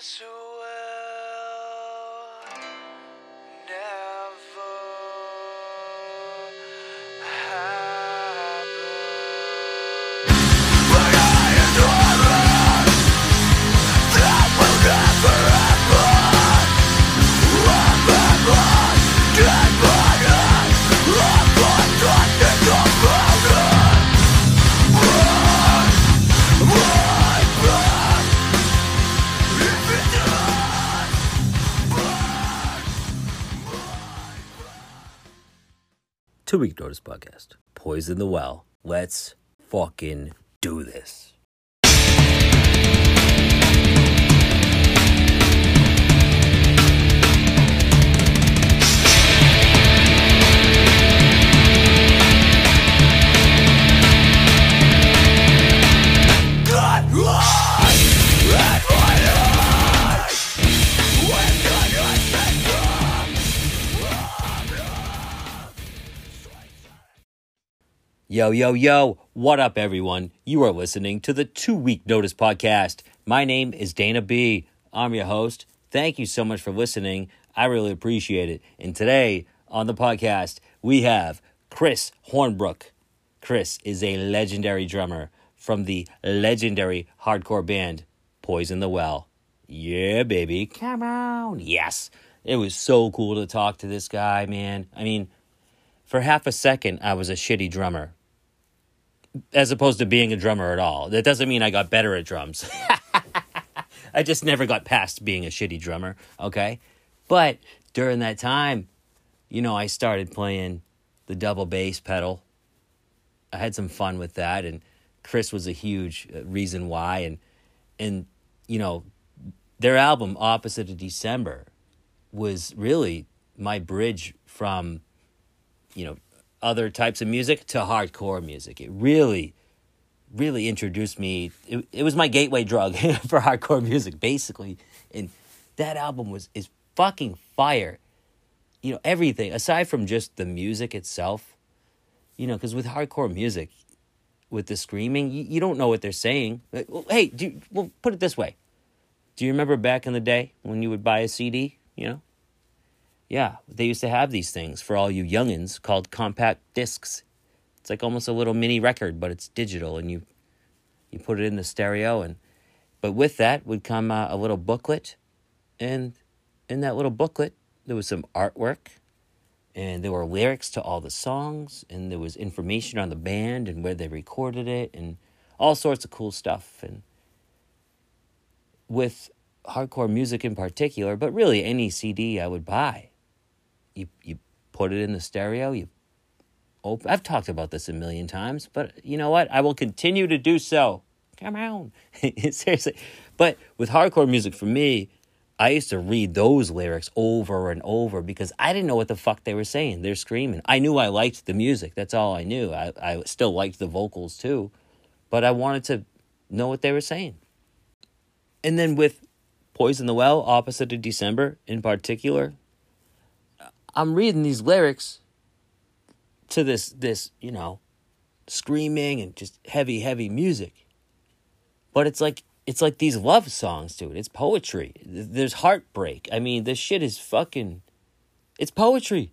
this will Week Notice Podcast. Poison the Well. Let's fucking do this. Yo, yo, yo, what up, everyone? You are listening to the Two Week Notice Podcast. My name is Dana B. I'm your host. Thank you so much for listening. I really appreciate it. And today on the podcast, we have Chris Hornbrook. Chris is a legendary drummer from the legendary hardcore band Poison the Well. Yeah, baby. Come on. Yes. It was so cool to talk to this guy, man. I mean, for half a second, I was a shitty drummer as opposed to being a drummer at all. That doesn't mean I got better at drums. I just never got past being a shitty drummer, okay? But during that time, you know, I started playing the double bass pedal. I had some fun with that and Chris was a huge uh, reason why and and you know, their album Opposite of December was really my bridge from you know, other types of music to hardcore music. It really, really introduced me. It, it was my gateway drug for hardcore music, basically. And that album was is fucking fire. You know, everything aside from just the music itself. You know, because with hardcore music, with the screaming, you, you don't know what they're saying. Like, well, hey, do you, well, put it this way. Do you remember back in the day when you would buy a CD? You know, yeah, they used to have these things for all you youngins called compact discs. It's like almost a little mini record, but it's digital, and you you put it in the stereo, and but with that would come uh, a little booklet, and in that little booklet there was some artwork, and there were lyrics to all the songs, and there was information on the band and where they recorded it, and all sorts of cool stuff, and with hardcore music in particular, but really any CD I would buy you you put it in the stereo. You open. I've talked about this a million times, but you know what? I will continue to do so. Come on, seriously. But with hardcore music, for me, I used to read those lyrics over and over because I didn't know what the fuck they were saying. They're screaming. I knew I liked the music. That's all I knew. I, I still liked the vocals too, but I wanted to know what they were saying. And then with Poison the Well, opposite of December in particular, I'm reading these lyrics to this this, you know, screaming and just heavy heavy music. But it's like it's like these love songs it. It's poetry. There's heartbreak. I mean, this shit is fucking it's poetry.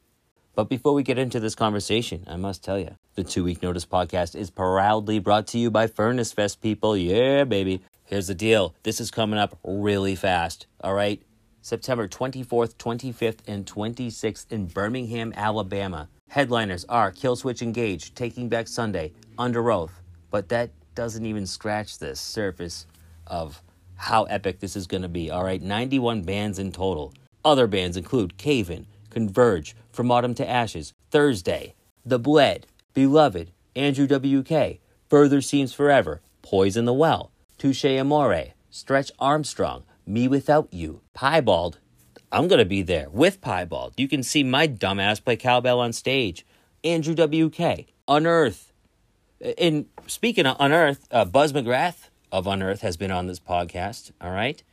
But before we get into this conversation, I must tell you, the Two Week Notice podcast is proudly brought to you by Furnace Fest people. Yeah, baby. Here's the deal. This is coming up really fast. All right. September 24th, 25th, and 26th in Birmingham, Alabama. Headliners are Killswitch Engage, Taking Back Sunday, Underoath. But that doesn't even scratch the surface of how epic this is going to be. All right, 91 bands in total. Other bands include Cave In, Converge, From Autumn to Ashes, Thursday, The Bled, Beloved, Andrew WK, Further Seems Forever, Poison the Well, Touche Amore, Stretch Armstrong, Me Without You, Piebald. I'm going to be there with Piebald. You can see my dumbass play cowbell on stage. Andrew WK, Unearth. And speaking of Unearth, uh, Buzz McGrath of Unearth has been on this podcast. All right.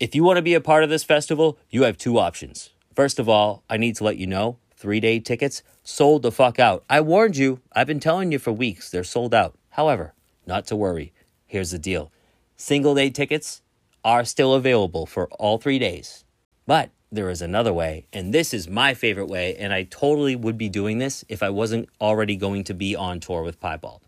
If you want to be a part of this festival, you have two options. First of all, I need to let you know three day tickets sold the fuck out. I warned you. I've been telling you for weeks. They're sold out. However, not to worry. Here's the deal single day tickets are still available for all three days. But there is another way, and this is my favorite way, and I totally would be doing this if I wasn't already going to be on tour with Piebald.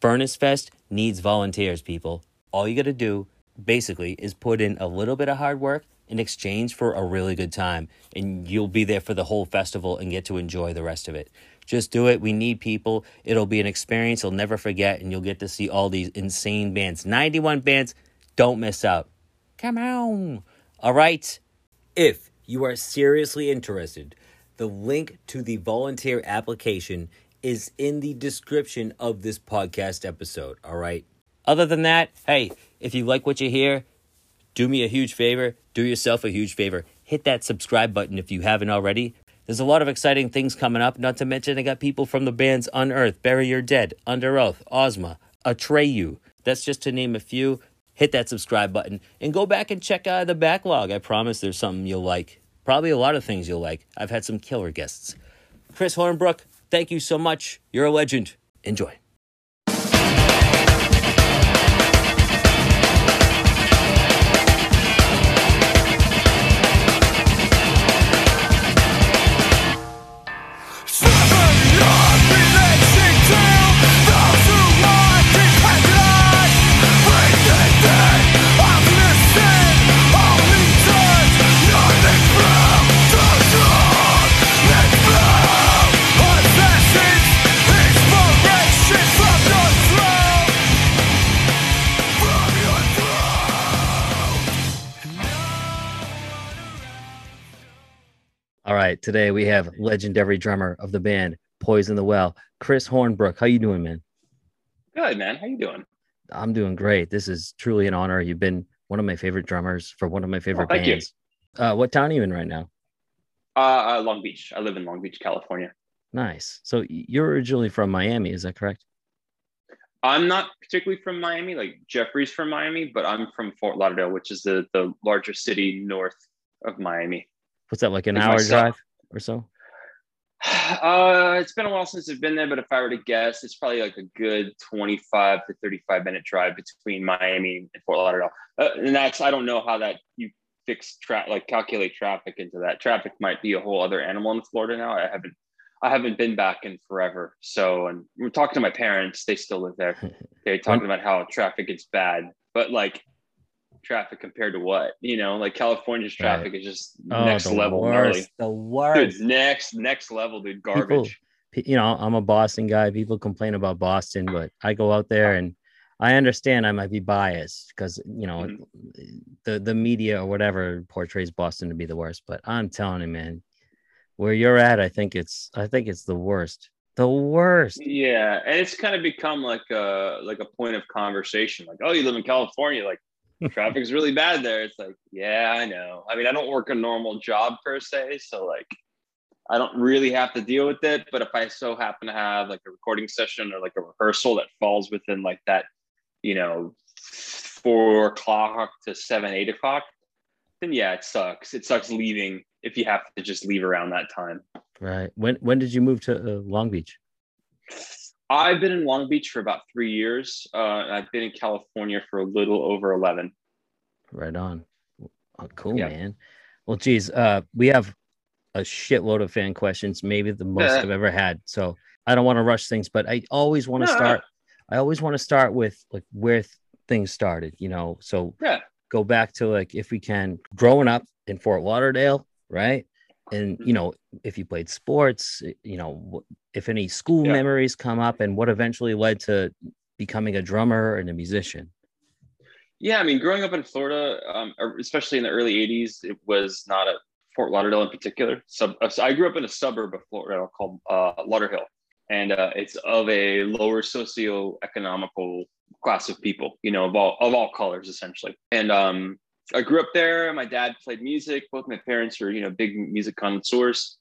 Furnace Fest needs volunteers, people. All you gotta do, basically, is put in a little bit of hard work in exchange for a really good time, and you'll be there for the whole festival and get to enjoy the rest of it. Just do it. We need people. It'll be an experience you'll never forget, and you'll get to see all these insane bands. 91 bands. Don't miss out. Come on. All right. If you are seriously interested, the link to the volunteer application is in the description of this podcast episode. All right. Other than that, hey, if you like what you hear, do me a huge favor, do yourself a huge favor. Hit that subscribe button if you haven't already. There's a lot of exciting things coming up, not to mention I got people from the bands Unearth, Bury Your Dead, Underoath, Ozma, Atreyu. That's just to name a few. Hit that subscribe button and go back and check out the backlog. I promise there's something you'll like. Probably a lot of things you'll like. I've had some killer guests. Chris Hornbrook, thank you so much. You're a legend. Enjoy. Today we have legendary drummer of the band Poison the Well, Chris Hornbrook. How you doing, man? Good, man. How you doing? I'm doing great. This is truly an honor. You've been one of my favorite drummers for one of my favorite Oh, thank bands. Uh, what town are you in right now? Uh, uh, Long Beach. I live in Long Beach, California. Nice. So you're originally from Miami, is that correct? I'm not particularly from Miami. Like Jeffrey's from Miami, but I'm from Fort Lauderdale, which is the the larger city north of Miami. What's that like an hour drive or so? Uh, it's been a while since I've been there, but if I were to guess, it's probably like a good 25 to 35 minute drive between Miami and Fort Lauderdale. Uh, and that's I don't know how that you fix tra- like calculate traffic into that. Traffic might be a whole other animal in Florida now. I haven't I haven't been back in forever. So, and we're talking to my parents; they still live there. They're talking about how traffic is bad, but like traffic compared to what you know, like California's Right. traffic is just Oh, next level worst, The Dude, worst. next next level, dude. Garbage. P- You know, I'm a Boston guy. People complain about Boston, but I go out there and I understand I might be biased because you know Mm-hmm. the the media or whatever portrays Boston to be the worst. But I'm telling you, man, where you're at, I think it's I think it's the worst. The worst. Yeah, and it's kind of become like a like a point of conversation. Like, oh, you live in California, like traffic's really bad there. It's like, yeah, I know. I mean, I don't work a normal job per se, so like, I don't really have to deal with it. But if I so happen to have like a recording session or like a rehearsal that falls within like that, you know, four o'clock to seven, eight o'clock, then yeah, it sucks. It sucks leaving if you have to just leave around that time. Right. When when did you move to uh, Long Beach? I've been in Long Beach for about three years. Uh, I've been in California for a little over 11. Right on. Oh, cool, Yeah. man. Well, geez, uh, we have a shitload of fan questions, maybe the most. I've ever had. So I don't want to rush things, but I always want to start. I always want to start with like where th- things started, you know. So Yeah. go back to like if we can, growing up in Fort Lauderdale, right? And you know, if you played sports, you know, if any school Yeah. memories come up, and what eventually led to becoming a drummer and a musician. Yeah, I mean, growing up in Florida, um, especially in the early 80s, it was not a Fort Lauderdale in particular. Sub, uh, so I grew up in a suburb of Florida called uh, Lauderhill, and uh, it's of a lower socioeconomical class of people, you know, of all of all colors essentially. And um, I grew up there. My dad played music. Both my parents were, you know, big music connoisseurs.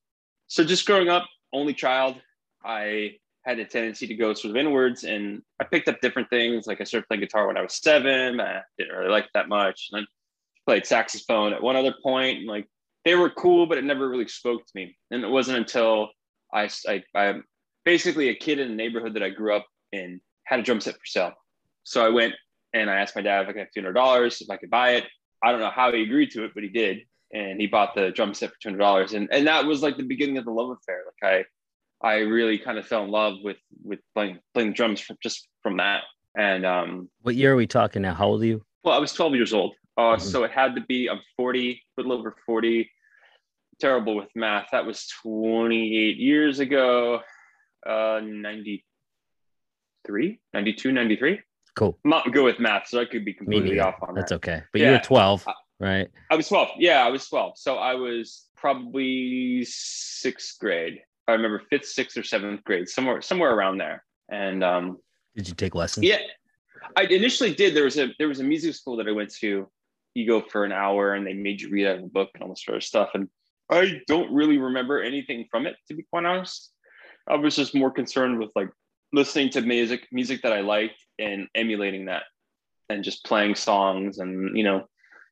So just growing up, only child, I had a tendency to go sort of inwards and I picked up different things. Like I started playing guitar when I was seven. I didn't really like it that much. And then played saxophone at one other point. And like they were cool, but it never really spoke to me. And it wasn't until I, I, I'm basically a kid in the neighborhood that I grew up in had a drum set for sale. So I went and I asked my dad if I could have $200 if I could buy it. I don't know how he agreed to it, but he did. And he bought the drum set for two hundred dollars, and and that was like the beginning of the love affair. Like I, I really kind of fell in love with with playing playing drums from, just from that. And um, what year are we talking now? How old are you? Well, I was twelve years old, uh, mm-hmm. so it had to be. I'm forty, a little over forty. Terrible with math. That was twenty eight years ago. Uh, 93, 92, 93. Cool. I'm not good with math, so I could be completely off on That's that. okay. But yeah. you were 12, right? I was 12. Yeah, I was 12. So I was probably sixth grade. I remember fifth, sixth, or seventh grade, somewhere somewhere around there. And um, did you take lessons? Yeah, I initially did. There was a there was a music school that I went to. You go for an hour, and they made you read out of a book and all this sort of stuff. And I don't really remember anything from it, to be quite honest. I was just more concerned with like listening to music music that I liked and emulating that and just playing songs and you know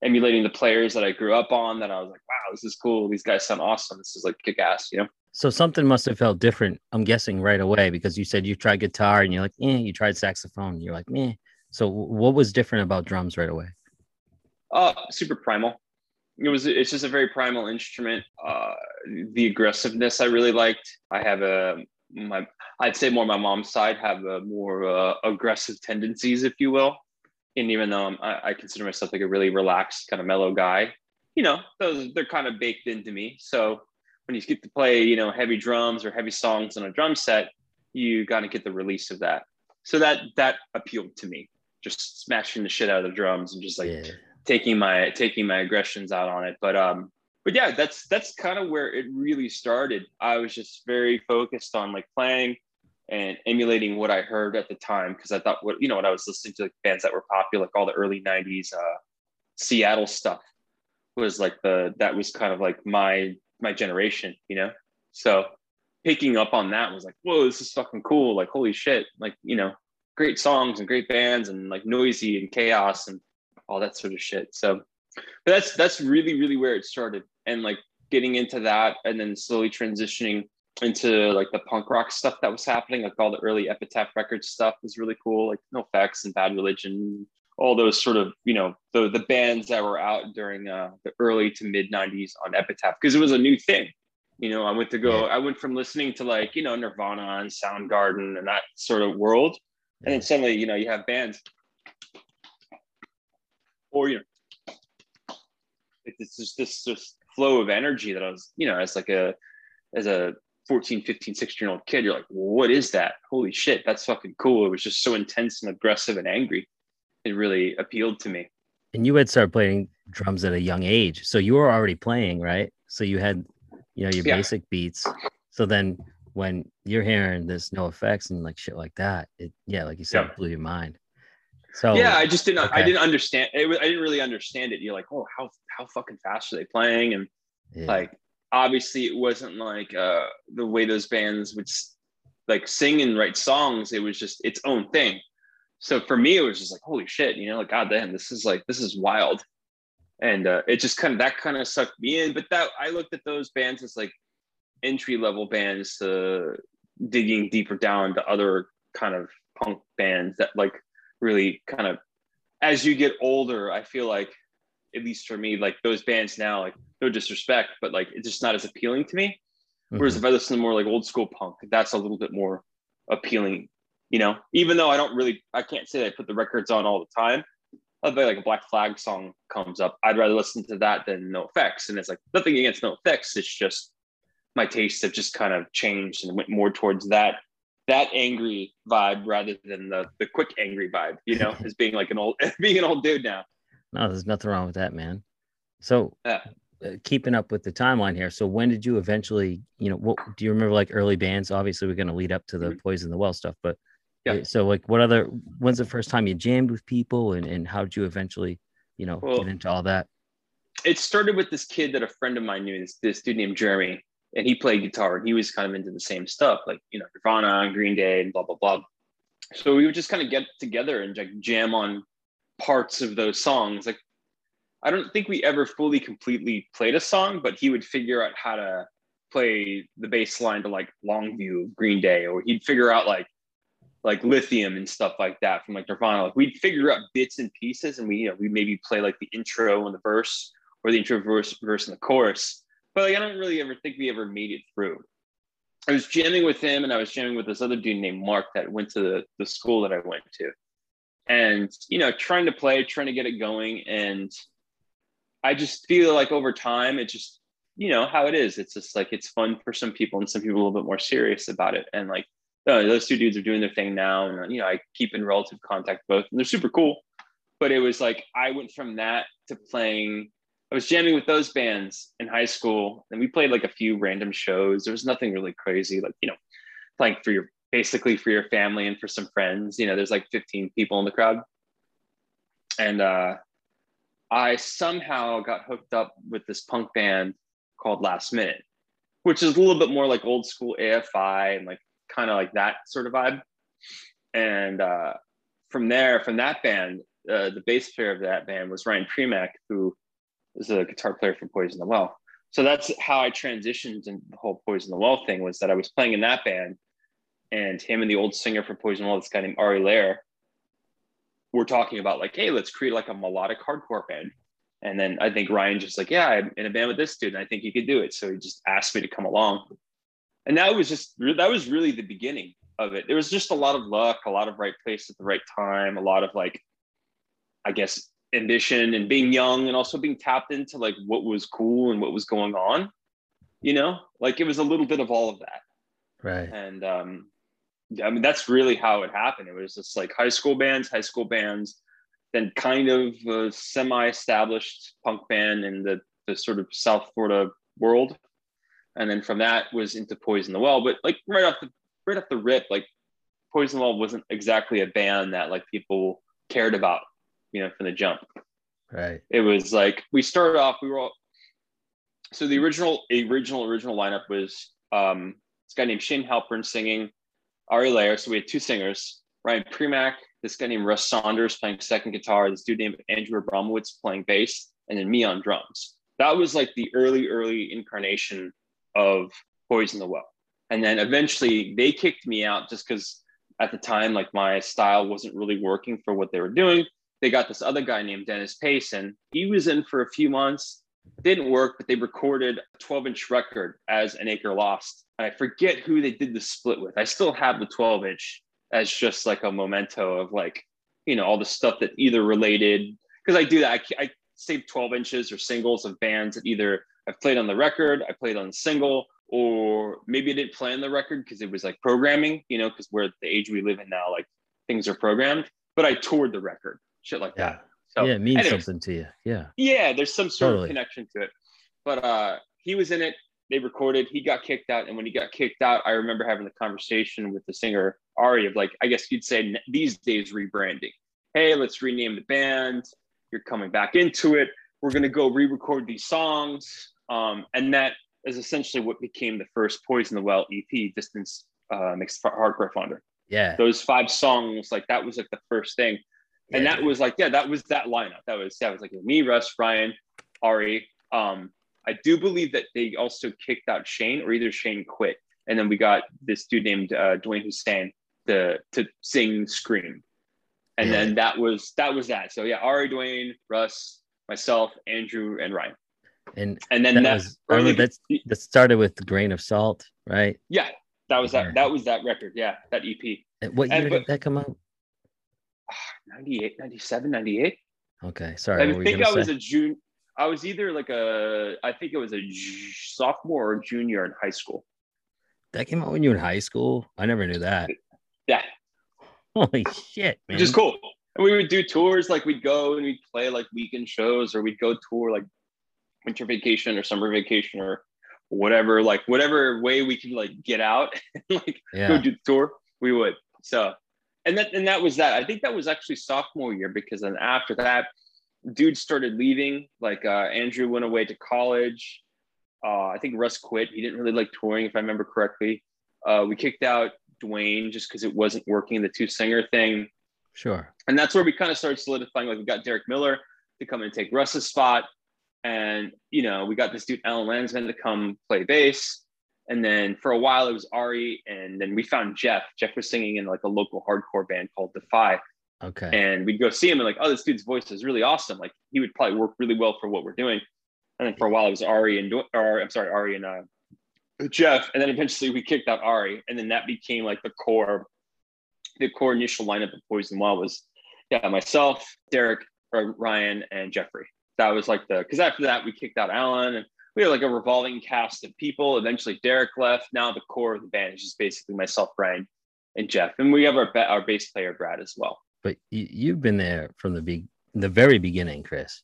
emulating the players that I grew up on that I was like wow this is cool. These guys sound awesome. This is like kick ass you know? So something must have felt different I'm guessing right away because you said you tried guitar and you're like eh you tried saxophone you're like eh so what was different about drums right away? Uh super primal. It was it's just a very primal instrument. Uh the aggressiveness I really liked. I have a my I'd say more my mom's side have a more uh, aggressive tendencies, if you will. And even though I, I, consider myself like a really relaxed, kind of mellow guy, you know, those they're kind of baked into me. So when you get to play, you know, heavy drums or heavy songs on a drum set, you got to get the release of that. So that that appealed to me, just smashing the shit out of the drums and just like yeah. taking my taking my aggressions out on it. But um, but yeah, that's that's kind of where it really started. I was just very focused on like playing and emulating what I heard at the time because I thought what you know when I was listening to like bands that were popular, like all the early '90s uh, Seattle stuff was like the that was kind of like my my generation, you know. So picking up on that was like, whoa, this is fucking cool! Like holy shit! Like you know, great songs and great bands and like noisy and chaos and all that sort of shit. So but that's that's really really where it started and like getting into that and then slowly transitioning into like the punk rock stuff that was happening like all the early epitaph records stuff was really cool like No NOFX and bad religion all those sort of you know the the bands that were out during uh, the early to mid 90s on epitaph because it was a new thing. You know i went to go i went from listening to like you know nirvana and soundgarden and that sort of world and then suddenly you know you have bands or you know it's just this just flow of energy that I was, you know, as like a as a 14, 15, 16 year old kid, you're like, what is that? Holy shit, that's fucking cool. It was just so intense and aggressive and angry. It really appealed to me. And you had started playing drums at a young age. So you were already playing, right? So you had, you know, your yeah. basic beats. So then when you're hearing this NOFX and like shit like that, it yeah, like you said, yeah. blew your mind. So yeah, I just didn't. Okay. I didn't understand. It was, I didn't really understand it. You're like, oh, how how fucking fast are they playing? And yeah. like, obviously, it wasn't like uh, the way those bands would like sing and write songs. It was just its own thing. So for me, it was just like, holy shit, you know, like god damn, this is like this is wild. And uh, it just kind of that kind of sucked me in. But that I looked at those bands as like entry level bands to digging deeper down to other kind of punk bands that like really kind of as you get older, I feel like at least for me, like those bands now, like no disrespect, but like it's just not as appealing to me. Mm-hmm. Whereas if I listen to more like old school punk, that's a little bit more appealing, you know, even though I don't really, I can't say that I put the records on all the time. I'll like a Black Flag song comes up. I'd rather listen to that than NOFX. And it's like nothing against NOFX. It's just my tastes have just kind of changed and went more towards that that angry vibe rather than the the quick angry vibe, you know, as being like an old being an old dude now. No, there's nothing wrong with that, man. So yeah. uh, keeping up with the timeline here. So when did you eventually, you know, what do you remember like early bands? Obviously, we're going to lead up to the mm-hmm. Poison the Well stuff, but yeah. Uh, so like what other when's the first time you jammed with people and and how did you eventually, you know, well, get into all that? It started with this kid that a friend of mine knew, this, this dude named Jeremy and he played guitar and he was kind of into the same stuff, like you know Nirvana and Green Day and blah blah blah. So we would just kind of get together and like jam on parts of those songs. Like I don't think we ever fully completely played a song, but he would figure out how to play the bass line to like Longview Green Day, or he'd figure out like like lithium and stuff like that from like Nirvana. Like we'd figure out bits and pieces and we, you know, we maybe play like the intro and the verse or the intro verse, verse and the chorus. But like I don't really ever think we ever made it through. I was jamming with him and I was jamming with this other dude named Mark that went to the, the school that I went to. And, you know, trying to play, trying to get it going. And I just feel like over time, it just, you know, how it is. It's just like it's fun for some people and some people a little bit more serious about it. And like those two dudes are doing their thing now. And, you know, I keep in relative contact both and they're super cool. But it was like I went from that to playing I was jamming with those bands in high school, and we played like a few random shows. There was nothing really crazy, like you know, playing for your basically for your family and for some friends. You know, there's like 15 people in the crowd, and uh, I somehow got hooked up with this punk band called Last Minute, which is a little bit more like old school AFI and like kind of like that sort of vibe. And uh, from there, from that band, uh, the bass player of that band was Ryan Primack, who is a guitar player for Poison the Well. So that's how I transitioned into the whole Poison the Well thing was that I was playing in that band and him and the old singer for Poison the Well, this guy named Ari Lehrer, were talking about like, hey, let's create like a melodic hardcore band. And then I think Ryan just like, yeah, I'm in a band with this dude, and I think you could do it. So he just asked me to come along. And that was just that was really the beginning of it. There was just a lot of luck, a lot of right place at the right time, a lot of like, I guess, ambition and being young and also being tapped into like what was cool and what was going on you know? Like it was a little bit of all of that. Right. And um i mean that's really how it happened. It was just like high school bands high school bands then kind of a semi-established punk band in the the sort of south florida world. And then from that was into poison the well. But like right off the right off the rip like poison the well wasn't exactly a band that like people cared about you know, from the jump. Right. It was like we started off, we were all so the original original original lineup was um this guy named Shane Halpern singing, Ari Lehrer. So we had two singers, Ryan Primack, this guy named Russ Saunders playing second guitar, this dude named Andrew Abramowitz playing bass, and then me on drums. That was like the early, early incarnation of Poison the Well. And then eventually they kicked me out just because at the time, like my style wasn't really working for what they were doing they got this other guy named Dennis Payson. He was in for a few months, didn't work, but they recorded a 12 inch record as An Acre Lost. And I forget who they did the split with. I still have the 12 inch as just like a memento of like, you know, all the stuff that either related, because I do that. I, I save 12 inches or singles of bands that either I've played on the record, I played on the single, or maybe I didn't play on the record because it was like programming, you know, because we're the age we live in now, like things are programmed. But I toured the record shit like yeah. that. So yeah, it means anyways, something to you. Yeah. Yeah, there's some sort totally. of connection to it. But uh he was in it. They recorded. He got kicked out, and when he got kicked out, I remember having the conversation with the singer Ari of like, I guess you'd say these days rebranding. Hey, let's rename the band. You're coming back into it. We're gonna go re-record these songs. Um, and that is essentially what became the first Poison the Well EP, Distance uh, Makes Hardcore Fonder. Yeah. Those five songs, like that was like the first thing and yeah, that was like yeah that was that lineup. That was that was like me russ ryan ari. Um i do believe that they also kicked out shane or either shane quit and then we got this dude named uh, dwayne hussein to to sing scream. And yeah. then that was that was that. So yeah ari dwayne russ myself andrew and ryan. And and then that, that was early, that's that started with grain of salt right? Yeah that was that that was that record. Yeah that ep and what year and, but, did that come out 98, 97, 98. Okay, sorry. I think I say? was a June. I was either like a, I think it was a sophomore or junior in high school. That came out when you were in high school. I never knew that. Yeah. Holy shit, man! Which is cool. And we would do tours, like we'd go and we'd play like weekend shows, or we'd go tour like winter vacation or summer vacation or whatever, like whatever way we could like get out and like yeah. go do the tour, we would. So and that and that was that. I think that was actually sophomore year because then after that, dudes started leaving. Like uh, Andrew went away to college. Uh, I think Russ quit. He didn't really like touring, if I remember correctly. Uh, we kicked out Dwayne just because it wasn't working the two singer thing. Sure. And that's where we kind of started solidifying. Like we got Derek Miller to come and take Russ's spot, and you know we got this dude Alan Landsman to come play bass. And then for a while it was Ari, and then we found Jeff. Jeff was singing in like a local hardcore band called Defy. Okay. And we'd go see him and like, oh, this dude's voice is really awesome. Like he would probably work really well for what we're doing. And then for a while it was Ari and or I'm sorry, Ari and uh, Jeff. And then eventually we kicked out Ari, and then that became like the core, the core initial lineup of Poison Well was yeah myself, Derek, or Ryan, and Jeffrey. That was like the because after that we kicked out Alan and we had like a revolving cast of people. Eventually, Derek left. Now the core of the band is just basically myself, Brian, and Jeff, and we have our our bass player Brad as well. But you, you've been there from the big, the very beginning, Chris.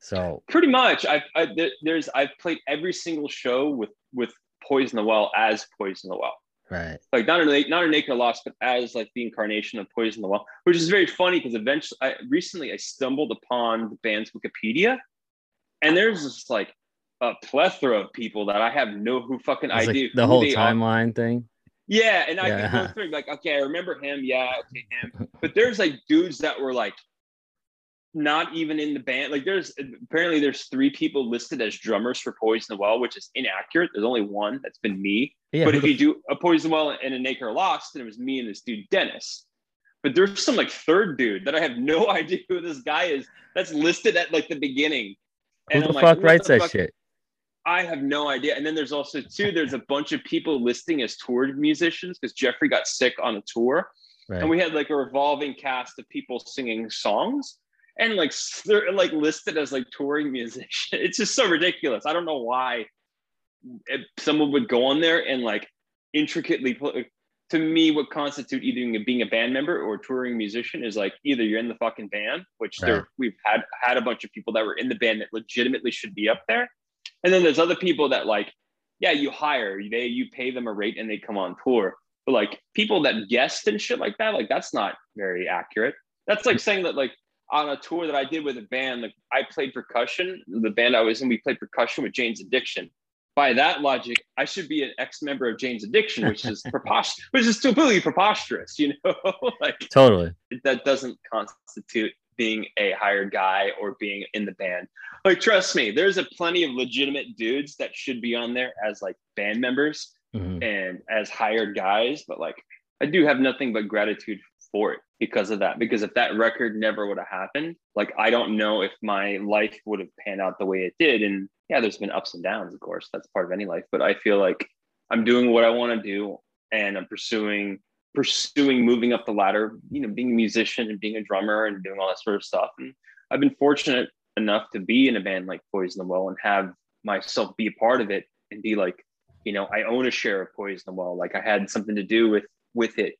So pretty much, I've I, there's I've played every single show with with Poison the Well as Poison the Well. Right. Like not a not An Acre Lost, but as like the incarnation of Poison the Well, which is very funny because eventually, I recently I stumbled upon the band's Wikipedia, and there's just like a plethora of people that I have no who fucking It's idea like the who whole they are. timeline thing. Yeah, and I Yeah. can go through like, okay, I remember him. Yeah, okay, him. But there's like dudes that were like not even in the band. Like there's apparently there's three people listed as drummers for Poison the Well, which is inaccurate. There's only one. That's been me. Yeah. but if you do a Poison the Well and An Acre Lost, then it was me and this dude Dennis. But there's some like third dude that I have no idea who this guy is. That's listed at like the beginning. Who And the I'm fuck what writes the that fuck? shit? I have no idea. And then there's also too, there's a bunch of people listing as toured musicians because Jeffrey got sick on a tour. Right. And we had like a revolving cast of people singing songs and like they're like listed as like touring musicians. It's just so ridiculous. I don't know why someone would go on there and like intricately put to me what constitute either being a band member or a touring musician is like either you're in the fucking band, which Right. there we've had had a bunch of people that were in the band that legitimately should be up there. And then there's other people that like, yeah, you hire, they you pay them a rate and they come on tour. But like people that guest and shit like that, like that's not very accurate. That's like saying that like on a tour that I did with a band, like I played percussion. The band I was in, we played percussion with Jane's Addiction. By that logic, I should be an ex-member of Jane's Addiction, which is preposterous, which is completely preposterous, you know? like totally. that doesn't constitute being a hired guy or being in the band. Like, trust me, there's a plenty of legitimate dudes that should be on there as like band members Mhm. and as hired guys, but like I do have nothing but gratitude for it because of that. Because if that record never would have happened, like I don't know if my life would have panned out the way it did. And yeah, there's been ups and downs, of course. That's part of any life. But I feel like I'm doing what I want to do and I'm pursuing pursuing moving up the ladder, you know, being a musician and being a drummer and doing all that sort of stuff. And I've been fortunate enough to be in a band like Poison the Well and have myself be a part of it and be like, you know, I own a share of Poison the Well. Like I had something to do with with it.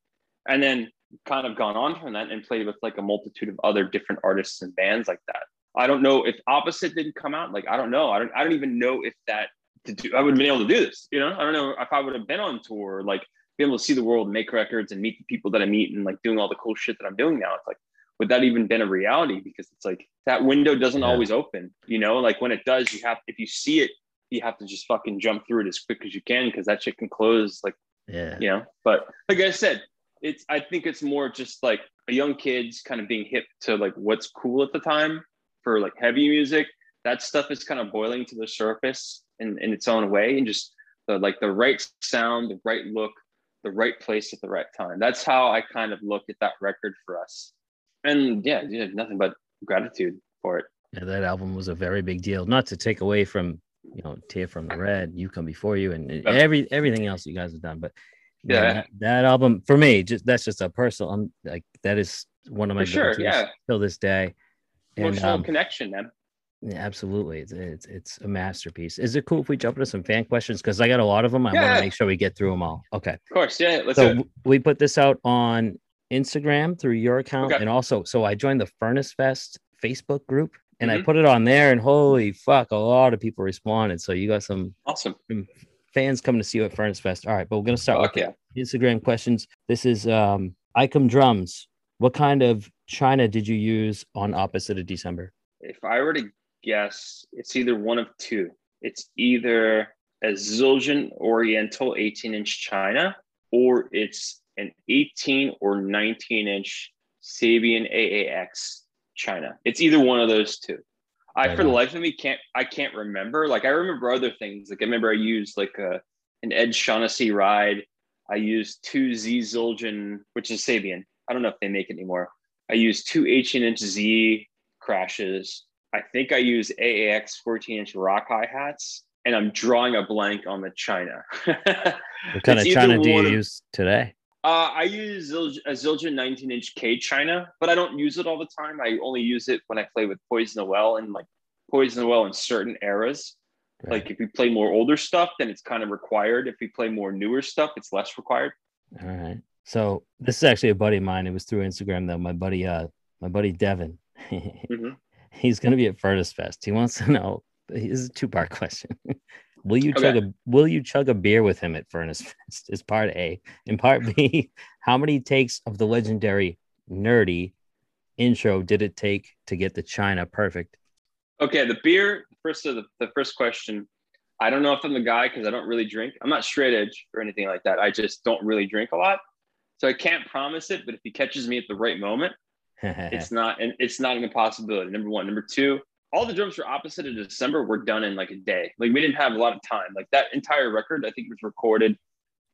And then kind of gone on from that and played with like a multitude of other different artists and bands like that. I don't know if opposite didn't come out. Like I don't know. I don't I don't even know if that to do I would have been able to do this. You know, I don't know if I would have been on tour, like be able to see the world, make records, and meet the people that I meet, and like doing all the cool shit that I'm doing now. It's like, would that even been a reality? Because it's like that window doesn't Yeah. always open. You know, like when it does, you have if you see it, you have to just fucking jump through it as quick as you can because that shit can close like Yeah. you know but like i said it's i think it's more just like a young kids kind of being hip to like what's cool at the time for like heavy music that stuff is kind of boiling to the surface in, in its own way and just the like the right sound the right look the right place at the right time that's how i kind of look at that record for us and yeah, yeah nothing but gratitude for it Yeah, that album was a very big deal. Not to take away from you know Tear from the Red, You Come Before You, and every everything else you guys have done, but man, Yeah. that, that album for me, just that's just a personal. I'm like that is one of my for sure yeah till this day. And emotional um, connection man yeah, absolutely, it's, it's it's a masterpiece. Is it cool if we jump into some fan questions? Because I got a lot of them. I want to make sure we get through them all. Okay. of course yeah let's so we put this out on Instagram through your account, Okay. and also so I joined the Furnace Fest Facebook group, and I Mhm. put it on there, and holy fuck, a lot of people responded. So you got some awesome fans coming to see you at Furnace Fest. All right, but we're gonna start Fuck with yeah. Instagram questions. This is um Icom Drums. What kind of China did you use on Opposite of December? if I were to guess, it's either one of two. It's either a Zildjian Oriental 18 inch China, or it's an 18 or 19 inch Sabian AAX China. It's either one of those two. I, Right for the life of me, can't I can't remember. Like I remember other things. Like I remember I used like a an Ed Shaughnessy ride. I used two Z Zildjian, which is Sabian. I don't know if they make it anymore. I used two 18 inch Z crashes. I think I use AAX 14 inch rock hi hats, and I'm drawing a blank on the China. what kind of China do you of, use today? Uh, I use a Zildjian 19 inch K China, but I don't use it all the time. I only use it when I play with Poison the Well and like Poison the Well in certain eras. Right. Like if we play more older stuff, then it's kind of required. If we play more newer stuff, it's less required. All right. So this is actually a buddy of mine. It was through Instagram though. My buddy, uh, my buddy Devin. mm-hmm. He's going to be at Furnace Fest. He wants to know. This is a two part question. will you okay. chug a Will you chug a beer with him at Furnace Fest? Is part A. And part B. How many takes of the legendary nerdy intro did it take to get the China perfect? Okay, the beer. First, of the, the first question. I don't know if I'm the guy because I don't really drink. I'm not straight edge or anything like that. I just don't really drink a lot, so I can't promise it. But if he catches me at the right moment, it's not and it's not an impossibility. Number one. Number two. All the drums for opposite of December were done in like a day. Like we didn't have a lot of time. Like that entire record, I think was recorded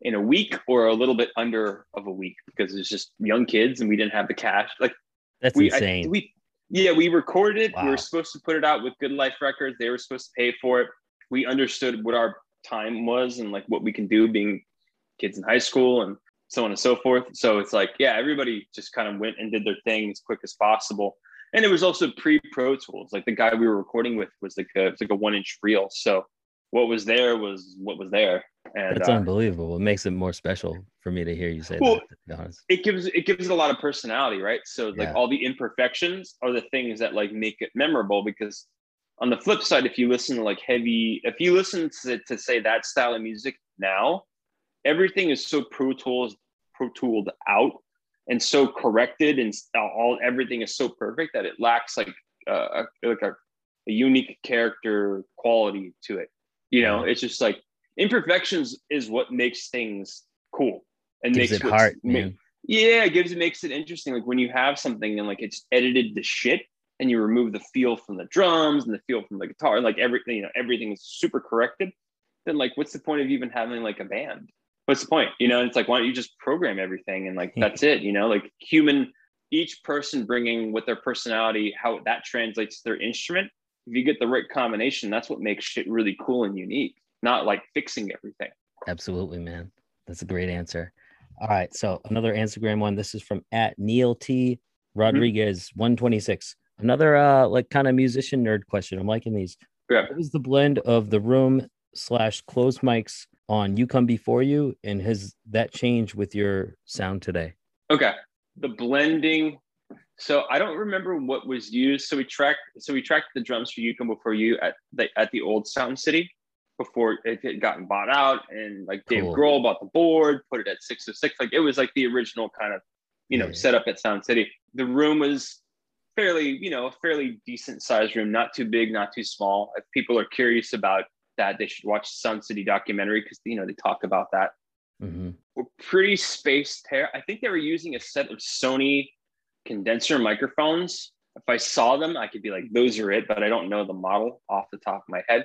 in a week or a little bit under of a week because it's just young kids and we didn't have the cash. Like that's we, insane. I, we yeah, we recorded it. Wow. We were supposed to put it out with Good Life Records. They were supposed to pay for it. We understood what our time was and like what we can do being kids in high school and so on and so forth. So it's like, yeah, everybody just kind of went and did their thing as quick as possible. And it was also pre Pro Tools. Like the guy we were recording with was like a, like a one inch reel. So what was there was what was there. And that's uh, unbelievable. It makes it more special for me to hear you say well, that, to be honest. It gives it gives it a lot of personality, right? So like all the imperfections are the things that like make it memorable because on the flip side, if you listen to like heavy, if you listen to, to say that style of music now, everything is so Pro Tools, Tooled out and so corrected and all everything is so perfect that it lacks like uh, a, like a, a unique character quality to it. You know, it's just like imperfections is what makes things cool and gives makes it heart. Make, yeah, it gives it makes it interesting. Like when you have something and like it's edited to shit and you remove the feel from the drums and the feel from the guitar, and like everything, you know, everything is super corrected. Then like, what's the point of even having like a band? What's the point? You know, it's like why don't you just program everything and like that's it? You know, like human, each person bringing with their personality, how that translates to their instrument. If you get the right combination, that's what makes shit really cool and unique not like fixing everything. Absolutely, man. That's a great answer. All right. So another Instagram one. This is from at Neil T. Rodriguez, mm-hmm. 126. Another uh like kind of musician nerd question. I'm liking these. Yeah. What was the blend of the room slash closed mics on You Come Before You and has that changed with your sound today? Okay. The blending. So I don't remember what was used. So we tracked so we tracked the drums for You Come Before You at the at the old Sound City before it had gotten bought out and like Dave cool. Grohl bought the board, put it at six to six. Like it was like the original kind of, you know, yeah. setup at Sound City. The room was fairly, you know, a fairly decent sized room, not too big, not too small. If people are curious about that, they should watch Sound City documentary because you know they talk about that. Mm-hmm. We're pretty spaced here. I think they were using a set of Sony condenser microphones. If I saw them, I could be like, those are it, but I don't know the model off the top of my head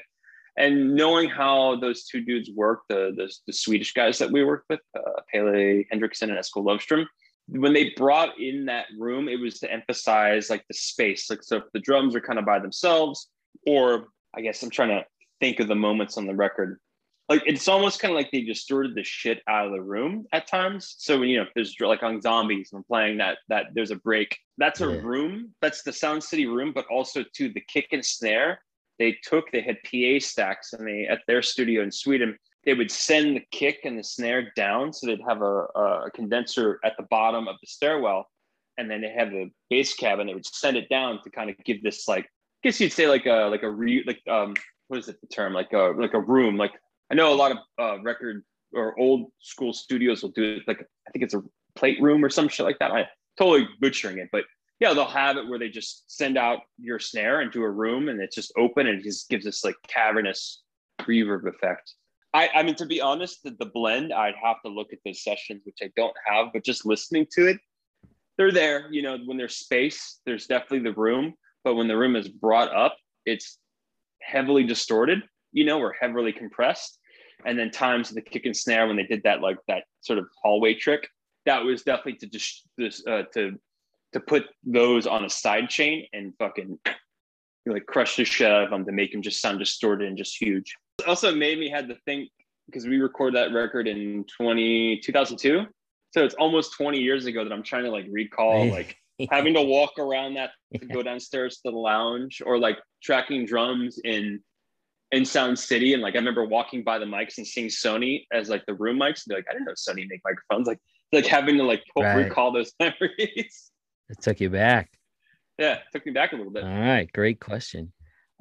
and knowing how those two dudes work, the the, the Swedish guys that we worked with, uh, Pelle Henricsson and Esko Lovstrom, when they brought in that room, it was to emphasize like the space. Like so, if the drums are kind of by themselves, or I guess I'm trying to think of the moments on the record. Like it's almost kind of like they distorted the shit out of the room at times. So you know, if there's like on zombies, I'm playing that that there's a break. That's a yeah. room. That's the Sound City room, but also to the kick and snare they took they had PA stacks and they at their studio in Sweden they would send the kick and the snare down so they'd have a, a condenser at the bottom of the stairwell and then they have the bass cab and they would send it down to kind of give this like I guess you'd say like a like a re like um what is it the term like a like a room like I know a lot of uh, record or old school studios will do it like I think it's a plate room or some shit like that. I totally butchering it, but yeah, they'll have it where they just send out your snare into a room and it's just open and it just gives this like cavernous reverb effect. I, I mean, to be honest, the, the blend, I'd have to look at those sessions, which I don't have, but just listening to it, they're there. You know, when there's space, there's definitely the room. But when the room is brought up, it's heavily distorted, you know, or heavily compressed. and then times the kick and snare when they did that like that sort of hallway trick. That was definitely to just this uh, to to put those on a side chain and fucking like crush the shit out of them to make them just sound distorted and just huge. It also made me had to think because we recorded that record in 20, 2002. So it's almost 20 years ago that I'm trying to like recall like having to walk around that to go downstairs to the lounge or like tracking drums in in Sound City. And like I remember walking by the mics and seeing Sony as like the room mics. And like, I didn't know Sony make microphones. Like like having to like right. recall those memories. It took you back. Yeah, it took me back a little bit. All right, great question.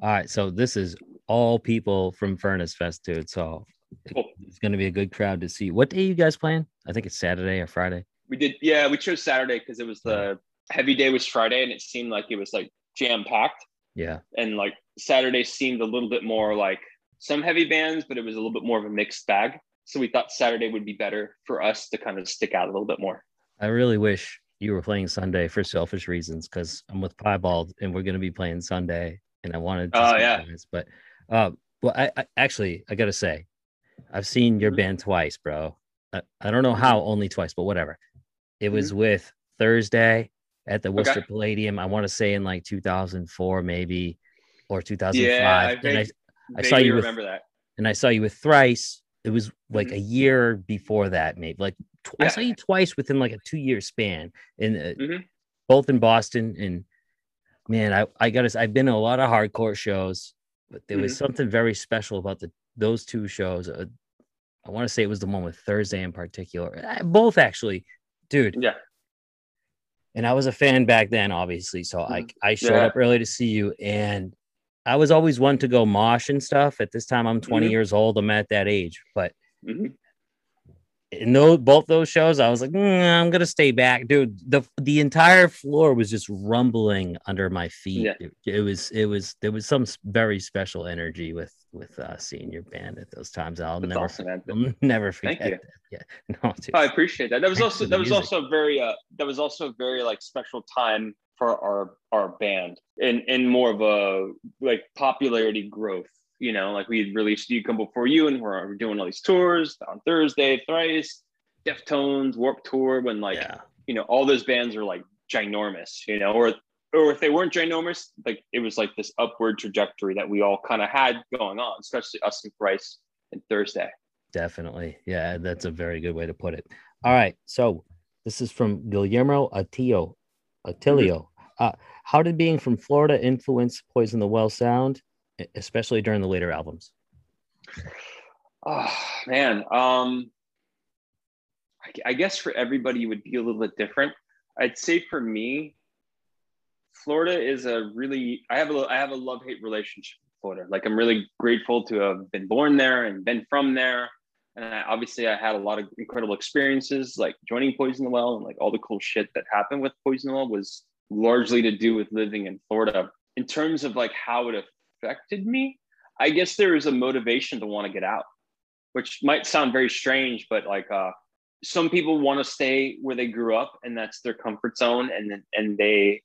All right, so this is all people from Furnace Fest, dude. So cool. it's going to be a good crowd to see. What day you guys playing? I think it's Saturday or Friday. We did, yeah, we chose Saturday because it was the heavy day was Friday, and it seemed like it was like jam packed. Yeah, and like Saturday seemed a little bit more like some heavy bands, but it was a little bit more of a mixed bag. So we thought Saturday would be better for us to kind of stick out a little bit more. I really wish you were playing Sunday for selfish reasons because I'm with Piebald and we're going to be playing Sunday, and I wanted. To oh yeah. Guys, but uh, well, I, I actually I gotta say, I've seen your mm-hmm. band twice, bro. I, I don't know how mm-hmm. only twice, but whatever. It was mm-hmm. with Thursday at the Worcester okay. Palladium. I want to say in like 2004, maybe or 2005. Yeah, I, and I, I saw you remember with, that. And I saw you with Thrice. It was like mm-hmm. a year before that, maybe like tw- yeah. I saw you twice within like a two year span, in uh, mm-hmm. both in Boston. And man, I I gotta I've been to a lot of hardcore shows, but there mm-hmm. was something very special about the those two shows. Uh, I want to say it was the one with Thursday in particular. Uh, both actually, dude. Yeah. And I was a fan back then, obviously. So I mm-hmm. I showed yeah. up early to see you, and I was always one to go mosh and stuff. At this time, I'm 20 mm-hmm. years old. I'm at that age, but mm-hmm in those both those shows, I was like, mm, I'm gonna stay back, dude. The the entire floor was just rumbling under my feet. Yeah. It, it, was it was there was some very special energy with with uh, seeing your band at those times. I'll That's never awesome, I'll never forget. Thank you. That. Yeah, no, dude. I appreciate that. That was also that was also very uh that was also a very like special time for our our band and and more of a like popularity growth you know, like we released You Come Before You and we're doing all these tours on Thursday, Thrice, Deftones, Warped Tour, when like, yeah. you know, all those bands are like ginormous, you know, or or if they weren't ginormous, like it was like this upward trajectory that we all kind of had going on, especially us and Thrice and Thursday. Definitely. Yeah, that's a very good way to put it. All right. So this is from Guillermo Atilio. Atilio. Mm-hmm. Uh, how did being from Florida influence Poison the Well sound? Especially during the later albums? Oh man, um, I, I guess for everybody it would be a little bit different. I'd say for me, Florida is a really I have a I have a love hate relationship with Florida. Like I'm really grateful to have been born there and been from there. And I, obviously, I had a lot of incredible experiences, like joining Poison the Well and like all the cool shit that happened with Poison the Well was largely to do with living in Florida. In terms of like how it affected me, I guess there is a motivation to want to get out, which might sound very strange, but like uh, some people want to stay where they grew up and that's their comfort zone and and they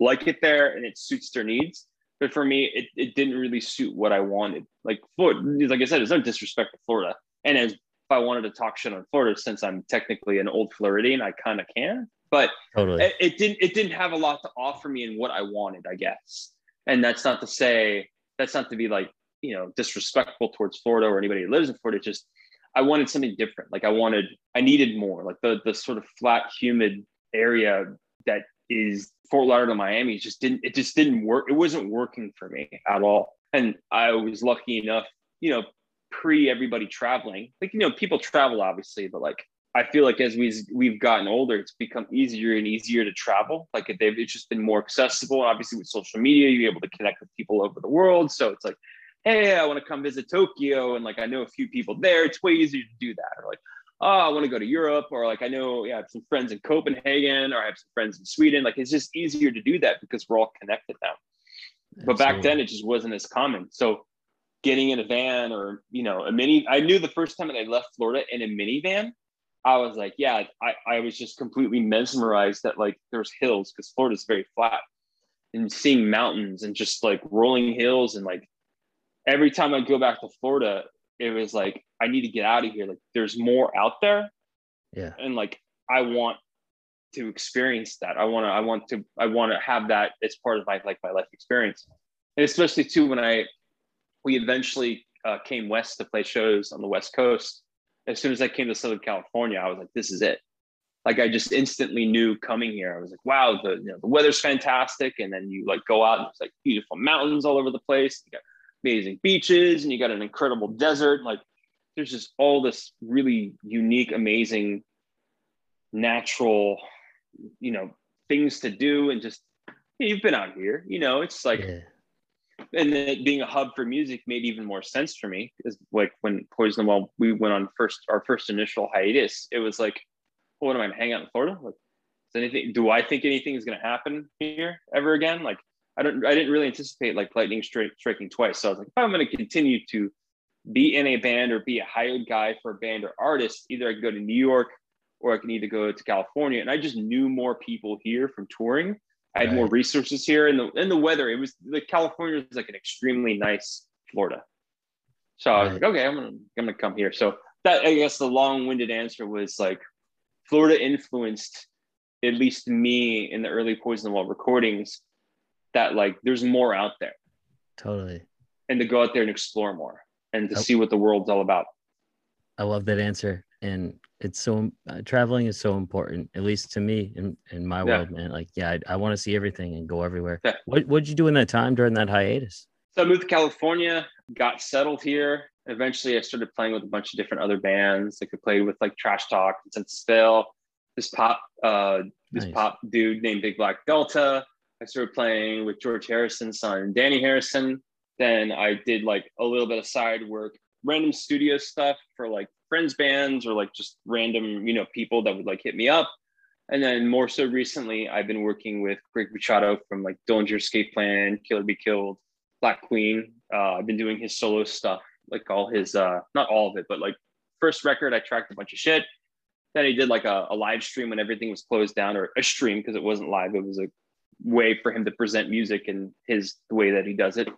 like it there and it suits their needs. But for me, it, it didn't really suit what I wanted. Like Florida, like I said, there's no disrespect to Florida. And as if I wanted to talk shit on Florida, since I'm technically an old Floridian, I kind of can. But totally. it, it didn't it didn't have a lot to offer me in what I wanted, I guess and that's not to say that's not to be like you know disrespectful towards Florida or anybody who lives in Florida. just I wanted something different. Like I wanted, I needed more. Like the the sort of flat, humid area that is Fort Lauderdale, Miami, just didn't it just didn't work. It wasn't working for me at all. And I was lucky enough, you know, pre everybody traveling. Like you know, people travel obviously, but like I feel like as we've we've gotten older, it's become easier and easier to travel. Like they've it's just been more accessible. Obviously, with social media, you're able to connect with people over the world. So it's like, hey, I want to come visit Tokyo, and like I know a few people there. It's way easier to do that. Or like, oh, I want to go to Europe, or like I know yeah, I have some friends in Copenhagen, or I have some friends in Sweden. Like it's just easier to do that because we're all connected now. But back then, it just wasn't as common. So getting in a van or you know a mini, I knew the first time that I left Florida in a minivan I was like, yeah, I, I was just completely mesmerized that like there's hills because Florida's very flat and seeing mountains and just like rolling hills and like every time I go back to Florida, it was like I need to get out of here. Like there's more out there. Yeah. And like I want to experience that. I want to, I want to, I want to have that as part of my like my life experience. And especially too when I we eventually uh, came west to play shows on the West Coast. As soon as I came to Southern California, I was like, this is it. Like I just instantly knew coming here. I was like, wow, the you know the weather's fantastic. And then you like go out and it's like beautiful mountains all over the place. You got amazing beaches and you got an incredible desert. Like there's just all this really unique, amazing, natural, you know, things to do. And just you've been out here, you know, it's like Yeah. And it being a hub for music made even more sense for me because like when poison well we went on first our first initial hiatus it was like well, what am i gonna hang out in florida? Like is anything do i think anything is gonna happen here ever again? Like i don't i didn't really anticipate like lightning stri- striking twice so i was like if i'm gonna continue to be in a band or be a hired guy for a band or artist. Either i can go to new york or i can either go to california. And i just knew more people here from touring I had more resources here, and the and the weather. It was like California is like an extremely nice Florida. So I was like, okay, I'm gonna I'm gonna come here. So that I guess the long-winded answer was like, Florida influenced at least me in the early Poison the Well recordings. That like there's more out there, Totally. and to go out there and explore more, and to Oh. see what the world's all about. I love that answer. And it's so uh, traveling is so important, at least to me in, in my Yeah. world, man. Like, yeah, I, I want to see everything and go everywhere. Yeah. What what'd you do in that time during that hiatus? So I moved to California, got settled here. Eventually, I started playing with a bunch of different other bands. Like I played with like Trash Talk, Senses Fail, this pop, uh, this Nice. pop dude named Big Black Delta. I started playing with George Harrison's son, Dhani Harrison. Then I did like a little bit of side work, random studio stuff for like friends bands or like just random, you know, people that would like hit me up. And then more so recently, I've been working with Greg Puciato from like Dillinger Escape Plan, Killer Be Killed, Black Queen. Uh, I've been doing his solo stuff, like all his, uh, not all of it, but like first record, I tracked a bunch of shit. Then he did like a, a live stream when everything was closed down, or a stream because it wasn't live. It was a way for him to present music and his the way that he does it.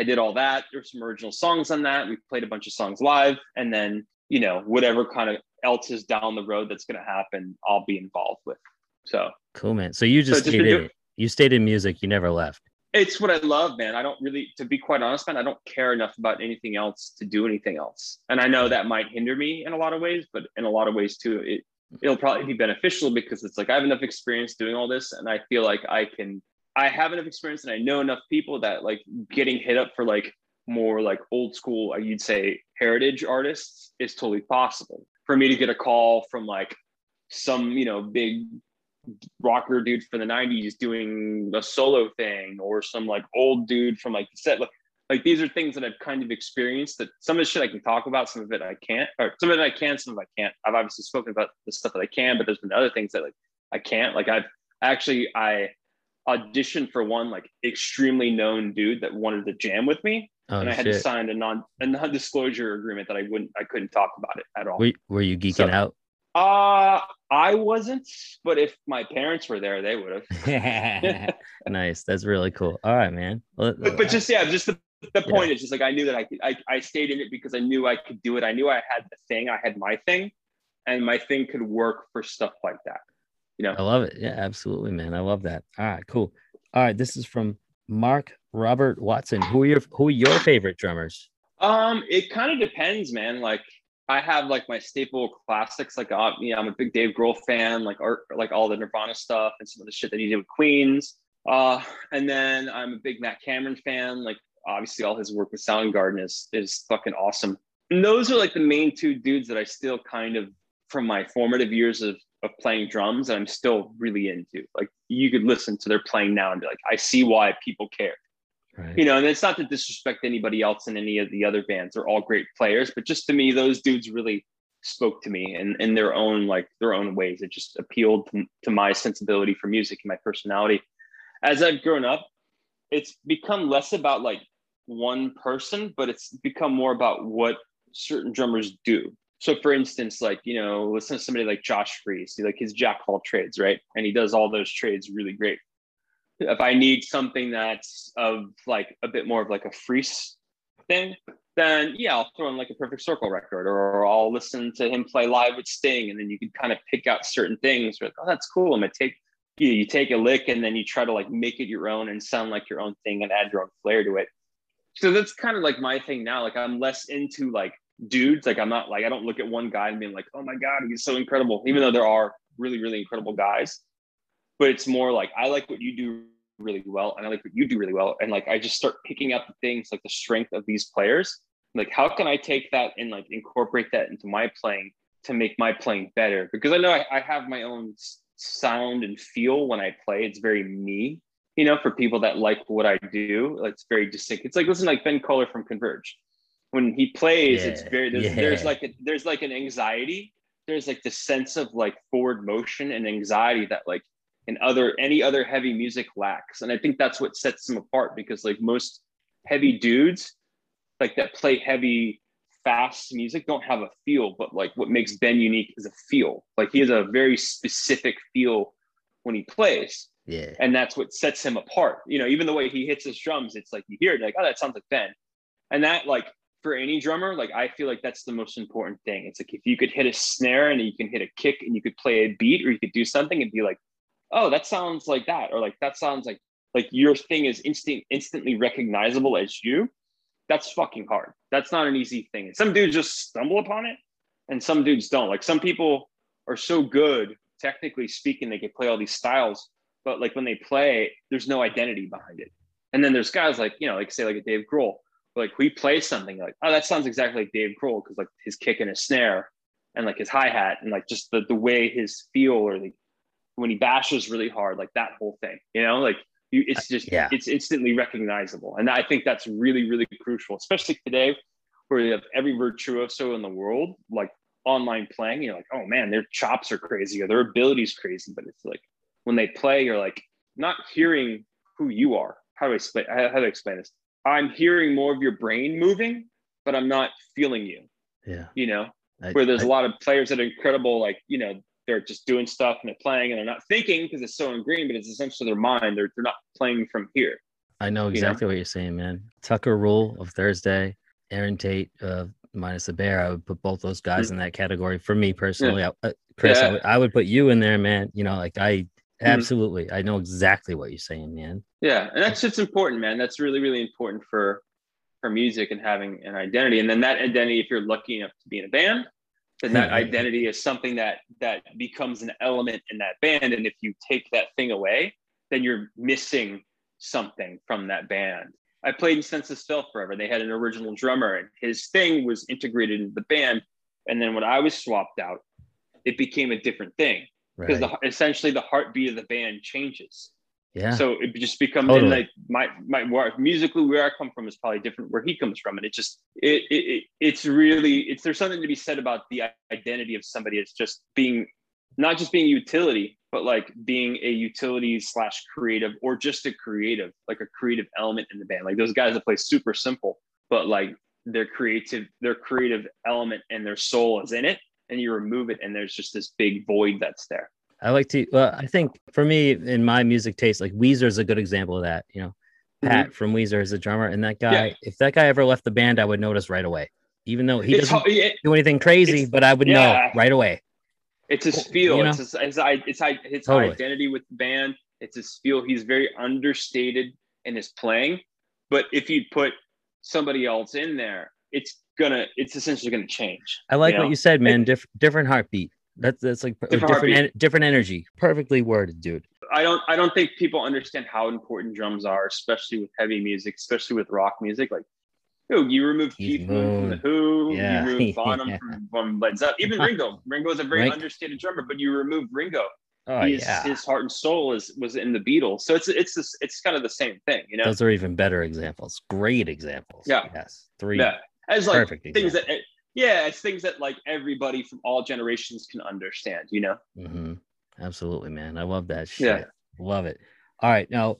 I did all that. There's some original songs on that. We played a bunch of songs live, and then you know whatever kind of else is down the road that's going to happen, I'll be involved with. So Cool, man. So you just just stayed doing- it. You stayed in music. You never left. it's what I love, man. I don't really, to be quite honest, man, I don't care enough about anything else to do anything else. And I know that might hinder me in a lot of ways, but in a lot of ways too, it it'll probably be beneficial because it's like I have enough experience doing all this, and I feel like I can. I have enough experience, and I know enough people that like getting hit up for like more like old school, uh, you'd say heritage artists is totally possible. For me to get a call from like some you know big rocker dude from the 90s doing a solo thing or some like old dude from like the set like, like these are things that I've kind of experienced that some of the shit I can talk about, some of it I can't, or some of it I can, some of it I can't. I've obviously spoken about the stuff that I can, but there's been other things that like I can't. Like I've actually I auditioned for one like extremely known dude that wanted to jam with me. Oh and I had to sign a non a non-disclosure agreement that I wouldn't I couldn't talk about it at all. Were, were you geeking So- out? Uh I wasn't, but if my parents were there, they would have. nice. That's really cool. All right, man. Well, but, but just yeah, just the, the Yeah. point is just like I knew that I could I, I stayed in it because I knew I could do it. I knew I had the thing, I had my thing, and my thing could work for stuff like that. You know, I love it. Yeah, absolutely, man. I love that. All right, cool. All right, this is from Mark Robert Watson. Who are your who are your favorite drummers? um, it kind of depends, man. Like I have like my staple classics. Like you know, I'm a big Dave Grohl fan. Like art, like all the Nirvana stuff and some of the shit that he did with Queens. Uh, and then I'm a big Matt Cameron fan. Like obviously all his work with Soundgarden is is fucking awesome. And those are like the main two dudes that I still kind of from my formative years of of playing drums that I'm still really into. Like you could listen to their playing now and be like, I see why people care Right. you know, and it's not to disrespect anybody else in any of the other bands. They're all great players, but just to me, those dudes really spoke to me in, in their own like their own ways. It just appealed to, to my sensibility for music and my personality. As I've grown up, it's become less about like one person, but it's become more about what certain drummers do. So for instance, like, you know, listen to somebody like Josh Freese, he, like his jack of all trades, right? And he does all those trades really great if I need something that's of like a bit more of like a Freese thing, then yeah, I'll throw in like a perfect circle record or I'll listen to him play live with Sting. And then you can kind of pick out certain things where, oh, that's cool. I'm gonna take you, you take a lick and then you try to like make it your own and sound like your own thing and add your own flair to it. So that's kind of like my thing now. Like I'm less into like dudes. Like I'm not like I don't look at one guy and being like, oh my God, he's so incredible. Even though there are really, really incredible guys. But it's more like I like what you do really well and I like what you do really well. And like I just start picking out the things like the strength of these players. Like how can I take that and like incorporate that into my playing to make my playing better? Because I know I, I have my own sound and feel when I play. It's very me, you know, for people that like what I do. It's very distinct. It's like listen like Ben Koller from Converge. When he plays, yeah, it's very there's, yeah. there's like a, there's like an anxiety. There's like the sense of like forward motion and anxiety that like in other any other heavy music lacks. And I think that's what sets them apart because like most heavy dudes like that play heavy fast music don't have a feel, but like what makes Ben unique is a feel. Like he has a very specific feel when he plays. Yeah. And that's what sets him apart. You know, even the way he hits his drums, it's like you hear it, like, oh, that sounds like Ben. And that, like, for any drummer, like, I feel like that's the most important thing. It's like if you could hit a snare and you can hit a kick and you could play a beat or you could do something and be like, oh, that sounds like that. Or like, that sounds like, like your thing is instant, instantly recognizable as you that's fucking hard. That's not an easy thing. Some dudes just stumble upon it and some dudes don't. Like some people are so good, technically speaking, they can play all these styles, but like when they play, there's no identity behind it. And then there's guys like, you know, like say like a Dave Grohl, like we play something like, oh, that sounds exactly like Dave Grohl because like his kick and his snare and like his hi-hat and like just the, the way his feel or like when he bashes really hard, like that whole thing, you know, like you, it's just yeah. it's instantly recognizable, and I think that's really really crucial, especially today where you have every virtuoso in the world like online playing. You're like, oh man, their chops are crazy or their abilities crazy, but it's like when they play, you're like not hearing who you are. How do I explain? How do I explain this? I'm hearing more of your brain moving, but I'm not feeling you. Yeah. You know, I, where there's I, a lot of players that are incredible, like, you know, they're just doing stuff and they're playing and they're not thinking because it's so ingrained, but it's essentially their mind. They're, they're not playing from here. I know exactly you know? what you're saying, man. Tucker Rule of Thursday, Erin Tate of minus the bear. I would put both those guys mm-hmm. in that category. For me personally, yeah. I, uh, Chris, yeah. I, would, I, would, put you in there, man. You know, like I. absolutely, mm-hmm. I know exactly what you're saying, man. Yeah, and that's just important, man. That's really, really important for for music and having an identity. And then that identity, if you're lucky enough to be in a band, then that identity is something that that becomes an element in that band and if you take that thing away then you're missing something from that band i played in Senses Fail forever they had an original drummer and his thing was integrated into the band and then when i was swapped out it became a different thing because right. essentially the heartbeat of the band changes yeah. So it just becomes totally. like my my where musically where I come from is probably different where he comes from, and it just it, it it's really it's there's something to be said about the identity of somebody. It's just being not just being utility, but like being a utility slash creative or just a creative, like a creative element in the band. Like those guys that play super simple, but like their creative their creative element and their soul is in it, and you remove it, and there's just this big void that's there. I like to. Well, I think for me, in my music taste, like Weezer is a good example of that. You know, Pat mm-hmm. from Weezer is a drummer, and that guy, yeah. if that guy ever left the band, I would notice right away. Even though he doesn't it, do anything crazy, but I would yeah. know right away. It's his feel. You know? It's his, his, it's, his totally. identity with the band. It's his feel. He's very understated in his playing, but if you put somebody else in there, it's gonna. It's essentially gonna change. I like you know? what you said, man. Dif- different heartbeat. That's that's like different different, en- different energy. Perfectly worded, dude. I don't I don't think people understand how important drums are, especially with heavy music, especially with rock music. Like, yo, you remove Keith Moon from the Who, yeah. you remove Bonham yeah. from, from Led Zeppelin, even Ringo. Ringo is a very understated drummer, but you remove Ringo. Oh, He's, yeah. his heart and soul is was in the Beatles, so it's it's this, it's kind of the same thing, you know. Those are even better examples. Great examples. Yeah. Yes. Three. Yeah. As like things examples. that yeah, it's things that like everybody from all generations can understand, you know? Mm-hmm. Absolutely, man. I love that shit. Yeah. Love it. All right. Now,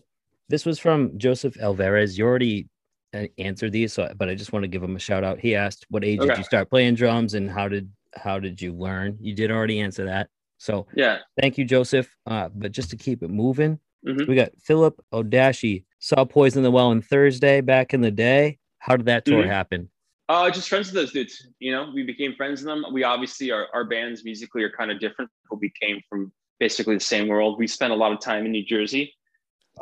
this was from Joseph Alvarez. You already uh, answered these, so but I just want to give him a shout out. He asked, "What age okay. did you start playing drums, and how did how did you learn?" You did already answer that. So yeah, thank you, Joseph. Uh, but just to keep it moving, mm-hmm. we got Philip Odashi saw Poison the Well on Thursday back in the day. How did that tour Mhm. happen? Uh, just friends with those dudes. You know, we became friends with them. We obviously our our bands musically are kind of different, but we came from basically the same world. We spent a lot of time in New Jersey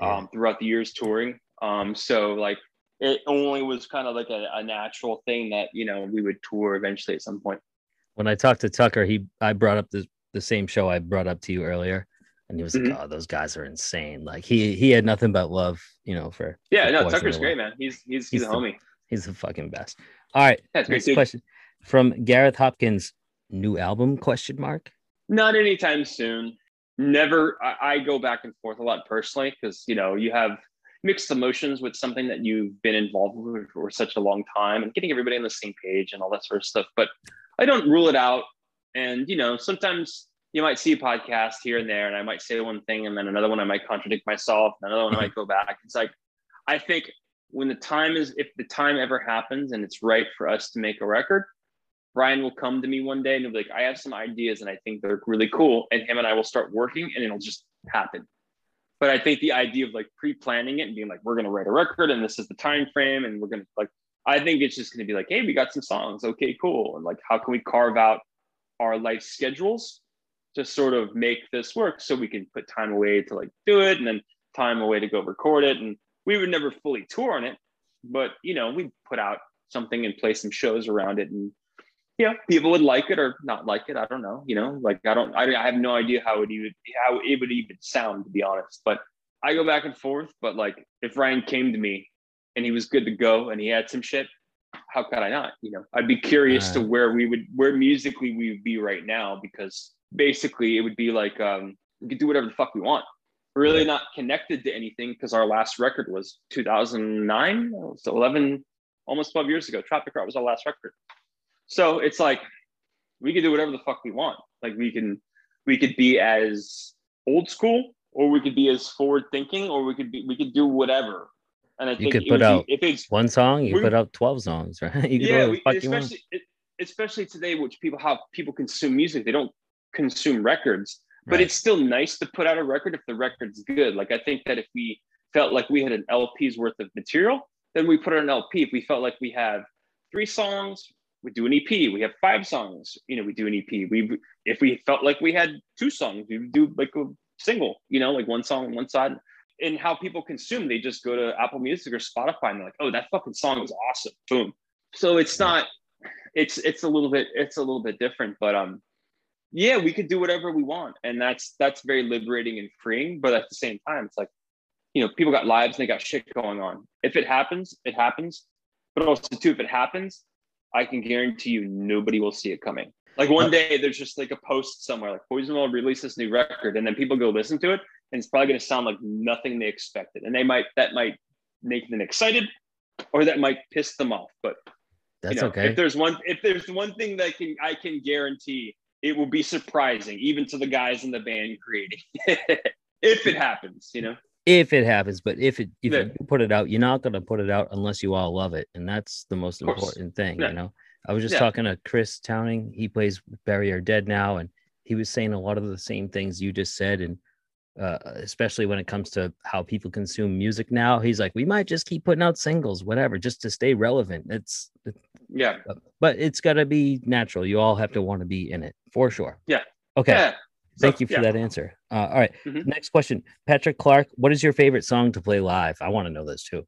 um, throughout the years touring. Um, so like it only was kind of like a, a natural thing that you know we would tour eventually at some point. When I talked to Tucker, he I brought up the the same show I brought up to you earlier, and he was Mhm. like, "Oh, those guys are insane!" Like he he had nothing but love, you know, for Yeah, for no, Tucker's great, man. He's he's he's, He's a the- homie. He's the fucking best. All right, That's great next dude. question from Gareth Hopkins. New album? Question mark. Not anytime soon. Never. I, I go back and forth a lot personally because you know you have mixed emotions with something that you've been involved with for such a long time and getting everybody on the same page and all that sort of stuff. But I don't rule it out. And you know, sometimes you might see a podcast here and there, and I might say one thing, and then another one I might contradict myself, and another one I might mm-hmm. go back. It's like I think when the time is, if the time ever happens and it's right for us to make a record, Ryan will come to me one day and he'll be like, I have some ideas and I think they're really cool. And him and I will start working and it'll just happen. But I think the idea of like pre-planning it and being like, we're gonna write a record and this is the time frame and we're gonna like, I think it's just gonna be like, hey, we got some songs. Okay, cool. And like, how can we carve out our life schedules to sort of make this work so we can put time away to like do it and then time away to go record it. And we would never fully tour on it, but you know, we put out something and play some shows around it and yeah, people would like it or not like it. I don't know. You know, like I don't, I, I have no idea how it even, how it would even sound, to be honest. But I go back and forth. But like, if Ryan came to me and he was good to go and he had some shit, how could I not? You know, I'd be curious to Uh. where we would, where musically we would be right now, because basically it would be like um, we could do whatever the fuck we want. Really not connected to anything because our last record was 2009, so 11, almost 12 years ago. Tropic Rot was our last record. So it's like we can do whatever the fuck we want. Like we can we could be as old school or we could be as forward thinking or we could be we could do whatever. And I think could put would be- out if it's One song, you put out twelve songs, right? You yeah, we, you especially it, especially today, which people how people consume music. They don't consume records, but Right. it's still nice to put out a record if the record's good. Like I think that if we felt like we had an LP's worth of material, then we put out an LP. If we felt like we have three songs, we do an EP. We have five songs, you know, we do an EP. We if we felt like we had two songs, we do like a single, you know, like one song on one side. And how people consume, they just go to Apple Music or Spotify and they're like, oh, that fucking song is awesome. Boom. So it's not it's it's a little bit it's a little bit different, but um yeah, we could do whatever we want. And that's that's very liberating and freeing. But at the same time, it's like, you know, people got lives and they got shit going on. If it happens, it happens. But also too, if it happens, I can guarantee you nobody will see it coming. Like one day there's just like a post somewhere like Poison will release this new record, and then people go listen to it, and it's probably gonna sound like nothing they expected. And they might that might make them excited or that might piss them off. But That's you know, okay. If there's one if there's one thing that can I can guarantee it will be surprising, even to the guys in the band creating. if it happens, you know. if it happens, but if it if Yeah. you put it out, you're not gonna put it out unless you all love it, and that's the most important thing. Yeah. You know, I was just Yeah. talking to Chris Towning. He plays Bury Your Dead now, and he was saying a lot of the same things you just said, and uh, especially when it comes to how people consume music now. He's like, we might just keep putting out singles, whatever, just to stay relevant. It's, Yeah. but it's got to be natural. You all have to want to be in it for sure. Yeah. Okay. Yeah. Thank So, you for yeah. that answer. Uh, all right. Mhm. Next question. Patrick Clark, what is your favorite song to play live? I want to know this too.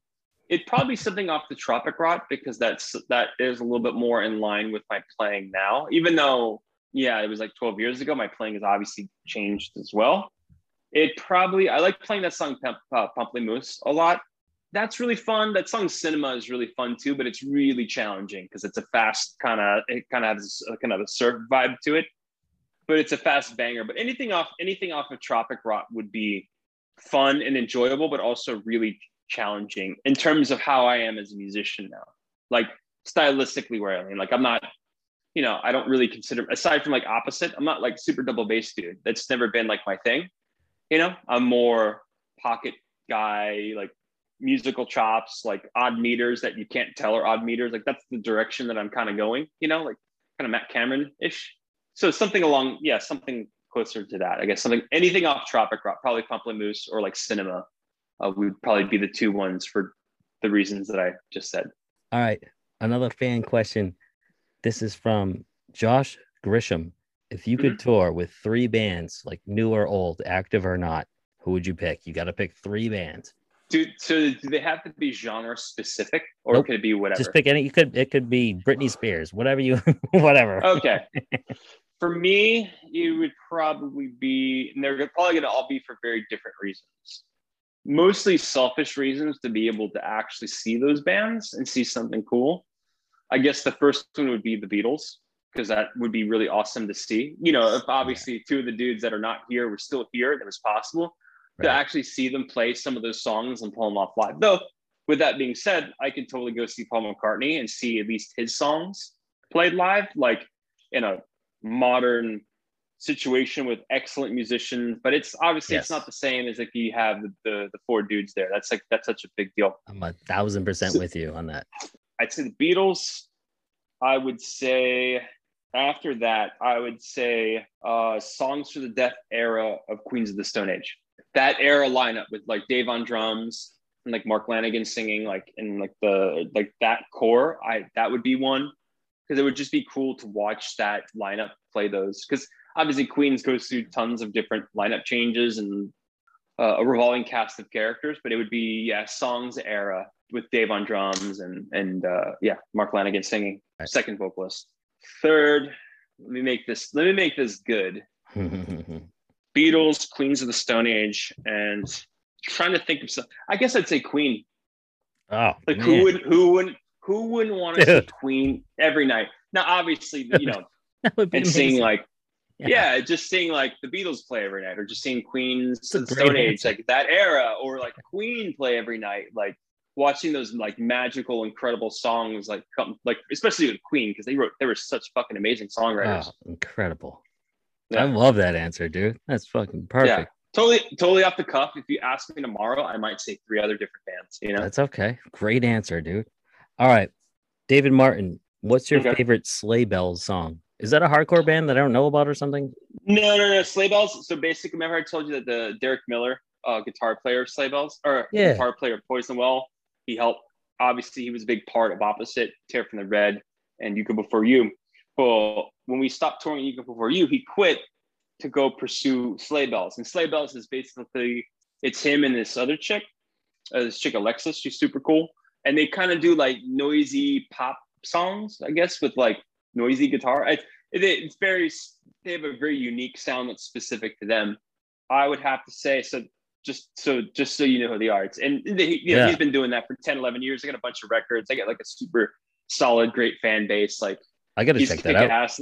It'd probably something off the Tropic Rot because that's that is a little bit more in line with my playing now. Even though, yeah, it was like 12 years ago, my playing has obviously changed as well. It probably I like playing that song Pump, uh, Pamplemousse a lot. That's really fun. That song Cinema is really fun too, but it's really challenging because it's a fast kind of it kind of has a, kind of a surf vibe to it. But it's a fast banger. But anything off anything off of Tropic Rot would be fun and enjoyable, but also really challenging in terms of how I am as a musician now. Like stylistically, where I mean, like I'm not, you know, I don't really consider aside from like opposite. I'm not like super double bass dude. That's never been like my thing. You know, I'm more pocket guy, like musical chops, like odd meters that you can't tell are odd meters. Like that's the direction that I'm kind of going. You know, like kind of Matt Cameron ish. So something along, yeah, something closer to that. I guess something anything off Tropic Rot, probably Pamplemousse or like Cinema uh, would probably be the two ones for the reasons that I just said. All right, another fan question. This is from Josh Grisham. If you could tour with three bands, like new or old, active or not, who would you pick? You got to pick three bands. Do so? Do they have to be genre specific, or Nope. could it be whatever? Just pick any. You could. It could be Britney oh. Spears, whatever you, whatever. okay. For me, it would probably be, and they're probably going to all be for very different reasons. Mostly selfish reasons to be able to actually see those bands and see something cool. I guess the first one would be the Beatles, because that would be really awesome to see. You know, if obviously two of the dudes that are not here were still here, that was possible to actually see them play some of those songs and pull them off live. Though, with that being said, I could totally go see Paul McCartney and see at least his songs played live, like in a modern situation with excellent musicians. But it's obviously Yes. it's not the same as if you have the, the the four dudes there. That's like that's such a big deal. I'm a thousand percent with you on that. I'd say the Beatles. I would say after that, I would say uh, songs for the death era of Queens of the Stone Age. That era lineup with like Dave on drums and like Mark Lanegan singing, like in like the like that core. I that would be one because it would just be cool to watch that lineup play those. Because obviously Queens goes through tons of different lineup changes and uh, a revolving cast of characters, but it would be yeah songs era with Dave on drums and and uh, yeah Mark Lanegan singing second vocalist. Third, let me make this let me make this good. Beatles, Queens of the Stone Age, and trying to think of some. I guess I'd say Queen. oh, Like man. who would who wouldn't who wouldn't want to see Queen every night? Now, obviously, you know, would and seeing like Yeah. yeah. just seeing like the Beatles play every night, or just seeing Queens of the Stone Age, like that era, or like Queen play every night, like watching those like magical, incredible songs, like come like especially with Queen because they wrote they were such fucking amazing songwriters. Oh, incredible. Yeah. I love that answer, dude. That's fucking perfect. Yeah. Totally, totally off the cuff. If you ask me tomorrow, I might say three other different bands. You know, That's okay. Great answer, dude. All right. David Martin, what's your Okay. favorite Sleigh Bells song? Is that a hardcore band that I don't know about or something? no, no, no. Sleigh Bells. So basically, remember I told you that the Derek Miller, uh, guitar player of Sleigh Bells, or Yeah. guitar player of Poison Well, he helped. Obviously, he was a big part of Opposite, Tear from the Red, and You Go Before You. But when we stopped touring Go Before You, he quit to go pursue Sleigh Bells. And Sleigh Bells is basically it's him and this other chick, uh, this chick Alexis. She's super cool, and they kind of do like noisy pop songs, I guess, with like noisy guitar. I, it, it's very they have a very unique sound that's specific to them. I would have to say so. Just so, just so you know who they are. It's, and they, you know, Yeah. he's been doing that for 10, 11 years. They got a bunch of records. They got like a super solid, great fan base. Like I got to check that out. ass.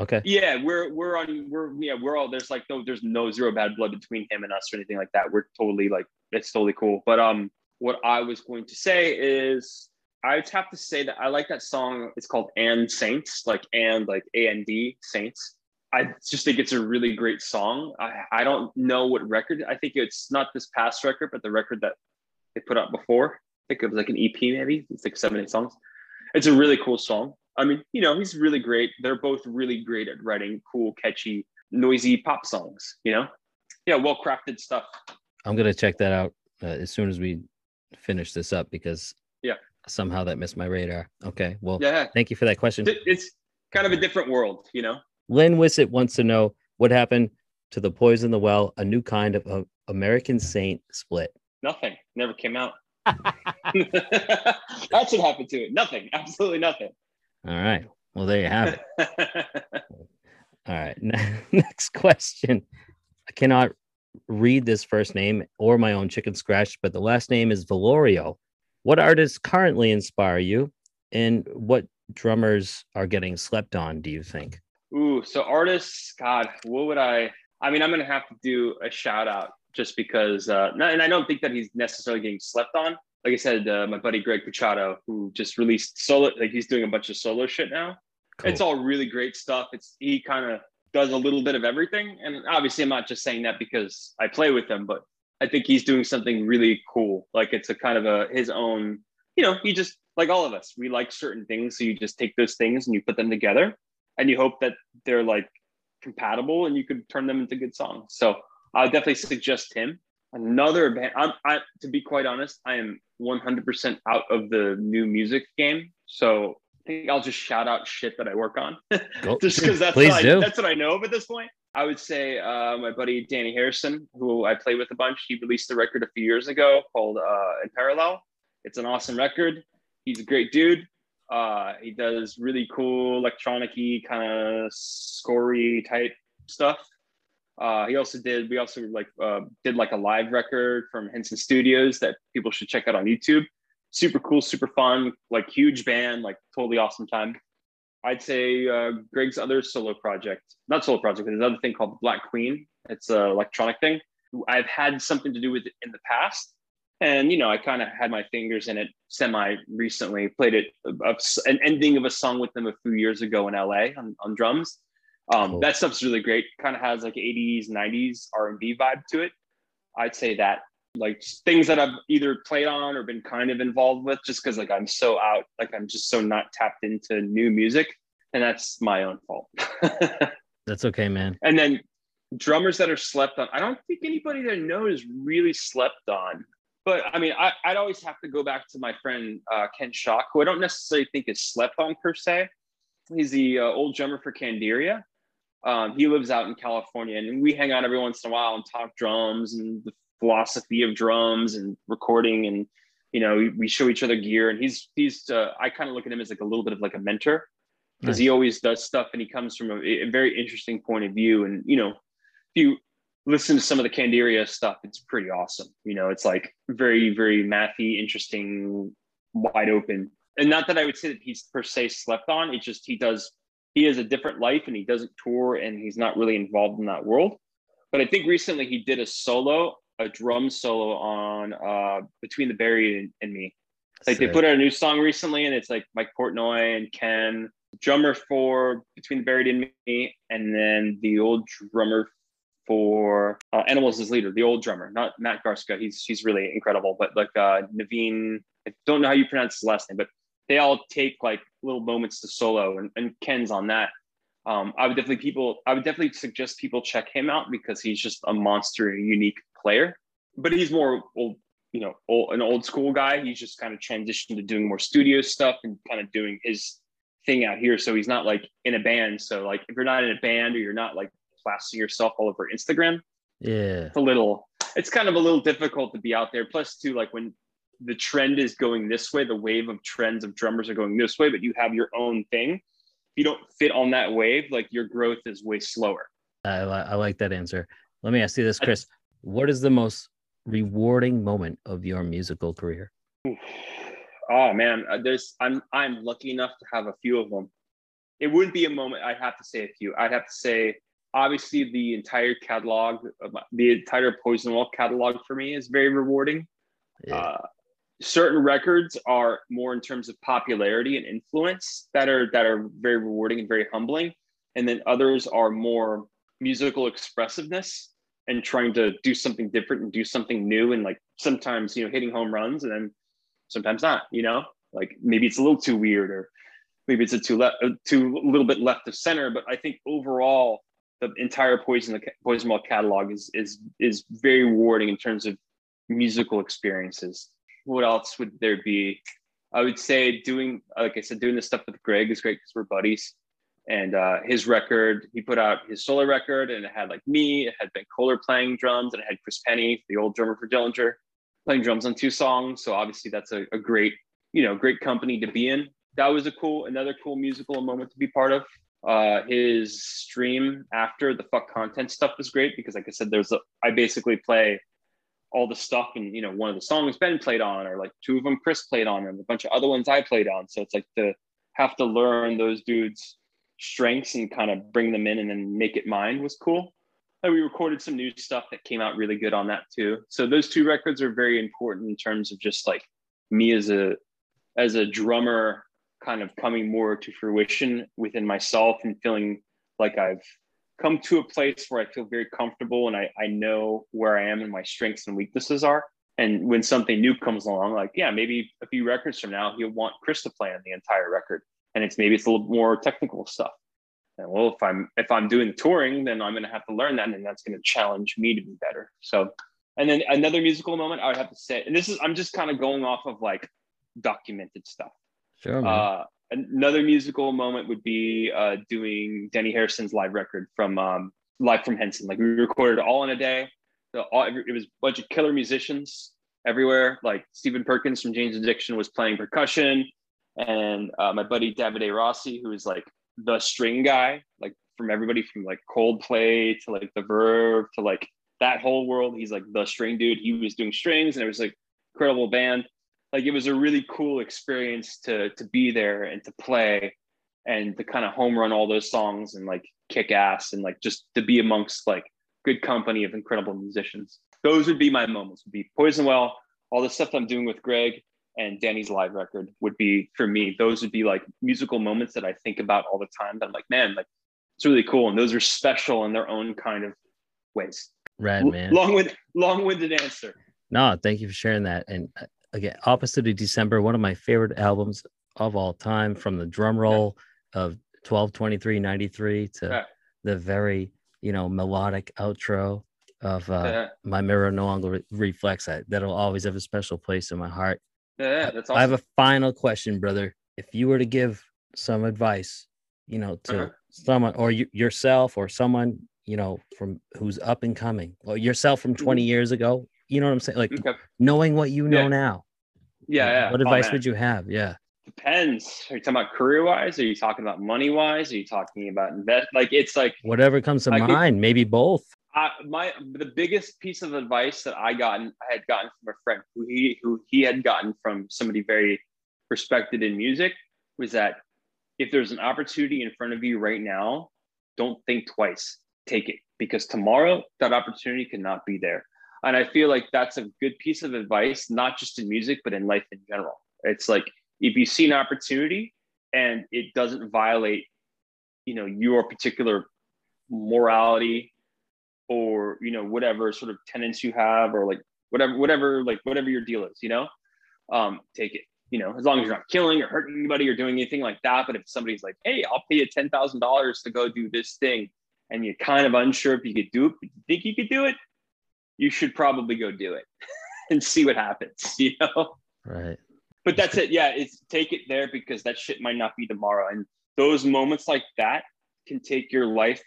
Okay. Yeah, we're we're on we're yeah we're all there's like no there's no zero bad blood between him and us or anything like that. We're totally like it's totally cool. But um, what I was going to say is I would have to say that I like that song. It's called "And Saints," like and like A N D Saints. I just think it's a really great song. I I don't know what record. I think it's not this past record, but the record that they put out before. I think it was like an EP maybe. It's like seven eight songs. It's a really cool song. I mean, you know, he's really great. They're both really great at writing cool, catchy, noisy pop songs. You know, yeah, well crafted stuff. I'm going to check that out uh, as soon as we finish this up because Yeah. somehow that missed my radar. Okay. Well, Yeah, thank you for that question. It's kind of a different world. You know, Lynn Wissett wants to know what happened to the Poison the Well, a new kind of uh, American Saint split. nothing never came out. That's what happened to it. Nothing. Absolutely nothing. All right. Well, there you have it. All right. Next question. I cannot read this first name or my own chicken scratch, but the last name is Valorio. What artists currently inspire you, and what drummers are getting slept on? Do you think? Ooh, so artists, God, what would I? I mean, I'm gonna have to do a shout out just because, uh, and I don't think that he's necessarily getting slept on. Like I said, uh, my buddy Greg Puciato, who just released solo, like he's doing a bunch of solo shit now. It's all really great stuff. It's he kind of does a little bit of everything, and obviously, I'm not just saying that because I play with him, but I think he's doing something really cool. Like it's a kind of a his own, you know, he just like all of us, we like certain things, so you just take those things and you put them together, and you hope that they're like compatible and you could turn them into good songs. So I would definitely suggest him. Another band. I'm I to be quite honest, I am 100% out of the new music game. So I think I'll just shout out shit that I work on, just because that's Please what do. I, that's what I know of at this point. I would say uh, my buddy Dhani Harrison, who I play with a bunch, he released a record a few years ago called uh, In Parallel. It's an awesome record. He's a great dude. Uh, he does really cool electronic-y kind of scorey type stuff. Uh, he also did. We also like uh, did like a live record from Henson Studios that people should check out on YouTube. Super cool, super fun, like huge band, like totally awesome time. I'd say uh, Greg's other solo project, not solo project, there's another thing called Black Queen. It's an electronic thing. I've had something to do with it in the past. And, you know, I kind of had my fingers in it semi recently, played it, uh, an ending of a song with them a few years ago in LA on, on drums. Um, Cool. That stuff's really great. Kind of has like 80s, 90s R&B vibe to it. I'd say that like things that I've either played on or been kind of involved with just because like I'm so out, like I'm just so not tapped into new music. And that's my own fault. That's okay, man. and then drummers that are slept on. I don't think anybody that I know is really slept on. But I mean, I, I'd always have to go back to my friend uh, Ken Schalk, who I don't necessarily think is slept on per se. He's the uh, old drummer for Candiria. Um, he lives out in California, and we hang out every once in a while and talk drums and the philosophy of drums and recording, and you know, we, we show each other gear. And he's he's uh, I kind of look at him as like a little bit of like a mentor because he always does stuff, and he comes from a, a very interesting point of view. And you know, if you listen to some of the Candiria stuff, it's pretty awesome. You know, it's like very very mathy, interesting, wide open. And not that I would say that he's per se slept on. It's just he does he has a different life and he doesn't tour and he's not really involved in that world. But I think recently he did a solo, a drum solo on uh, Between the Buried and, and Me. Like they put out a new song recently and it's like Mike Portnoy and Ken, drummer for Between the Buried and Me, and then the old drummer for uh, Animals as leader, the old drummer, not Matt Garstka. He's he's really incredible, but like uh, Naveen, I don't know how you pronounce his last name, but they all take like little moments to solo, and, and Ken's on that. Um, I would definitely people. I would definitely suggest people check him out because he's just a monster, a unique player. But he's more old, you know, old, an old school guy. He's just kind of transitioned to doing more studio stuff and kind of doing his thing out here. So he's not like in a band. So like if you're not in a band or you're not like plastering yourself all over Instagram, Yeah. it's a little it's kind of a little difficult to be out there plus too like when the trend is going this way the wave of trends of drummers are going this way but you have your own thing if you don't fit on that wave like your growth is way slower I, li- I like that answer. Let me ask you this, Chris. What is the most rewarding moment of your musical career? oh man uh, there's i'm i'm lucky enough to have a few of them it wouldn't be a moment i'd have to say a few i'd have to say obviously the entire catalog the entire poison well catalog for me is very rewarding Yeah. uh, certain records are more in terms of popularity and influence that are that are very rewarding and very humbling. And then others are more musical expressiveness and trying to do something different and do something new and like sometimes you know hitting home runs and then sometimes not you know? Like maybe it's a little too weird or maybe it's a too left uh, too a little bit left of center but i think overall the entire poison the poison well catalog is is is very rewarding in terms of musical experiences what else would there be? I would say doing, like I said, doing this stuff with Greg is great because we're buddies. And uh, his record, he put out his solo record, and it had like me, it had Ben Koller playing drums, and it had Chris Pennie, the old drummer for Dillinger, playing drums on two songs. So obviously, that's a, a great, you know, great company to be in. That was a cool, another cool musical moment to be part of. Uh, his stream after the fuck content stuff was great because, like I said, there's a, I basically play all the stuff and you know one of the songs ben played on or like two of them chris played on and a bunch of other ones i played on. So it's like to have to learn those dudes strengths and kind of bring them in and then make it mine was cool. And we recorded some new stuff that came out really good on that too. So those two records are very important in terms of just like me as a as a drummer kind of coming more to fruition within myself and feeling like i've come to a place where I feel very comfortable and I, I know where I am and my strengths and weaknesses are. And when something new comes along, like, yeah, maybe a few records from now, he'll want Chris to play on the entire record. And it's maybe it's a little more technical stuff. And well, if I'm if I'm doing touring, then I'm gonna have to learn that and that's gonna challenge me to be better. So And then another musical moment I would have to say, and this is I'm just kind of going off of like documented stuff. Sure. Uh, another musical moment would be uh, doing Dhani Harrison's live record from um, live from Henson. Like we recorded all in a day. So all, it was a bunch of killer musicians everywhere. Like Stephen Perkins from Jane's Addiction was playing percussion, and uh, my buddy Davide Rossi, who is like the string guy, like from everybody from like Coldplay to like The Verve to like that whole world. He's like the string dude. He was doing strings, and it was like incredible band. Like it was a really cool experience to to be there and to play and to kind of home run all those songs and like kick ass and like just to be amongst like good company of incredible musicians. Those would be my moments. Would be Poison Well, all the stuff I'm doing with Greg and Dhani's live record would be for me. Those would be like musical moments that I think about all the time. That I'm like, man, like it's really cool, and those are special in their own kind of ways. Rad man. Long winded, long winded answer. No, thank you for sharing that. And uh, again, Opposite of December, one of my favorite albums of all time, from the drum roll yeah. of 12 23 93 to yeah. the very, you know, melodic outro of uh, yeah. My Mirror No Longer Re- Reflects. That, that'll always have a special place in my heart. Yeah, that's awesome. I have a final question, brother. If you were to give some advice, you know, to uh-huh. someone or you, yourself or someone, you know, from who's up and coming, or yourself from 20 mm-hmm. years ago, you know what I'm saying? Like okay. knowing what you know yeah. now. Yeah, yeah. What oh, advice oh, would you have? Yeah. Depends. Are you talking about career wise? Are you talking about money wise? Are you talking about invest? Like it's like whatever comes to like mind. It, maybe both. I, my the biggest piece of advice that I gotten I had gotten from a friend who he who he had gotten from somebody very respected in music was that if there's an opportunity in front of you right now, don't think twice. Take it because tomorrow that opportunity cannot be there. And I feel like that's a good piece of advice, not just in music, but in life in general. It's like if you see an opportunity and it doesn't violate, you know, your particular morality or, you know, whatever sort of tenants you have or like whatever, whatever, like whatever your deal is, you know, um, take it. You know, as long as you're not killing or hurting anybody or doing anything like that. But if somebody's like, hey, I'll pay you ten thousand dollars to go do this thing, and you're kind of unsure if you could do it, but you think you could do it, you should probably go do it and see what happens, you know? Right. But that's it. Yeah, it's take it there because that shit might not be tomorrow. And those moments like that can take your life.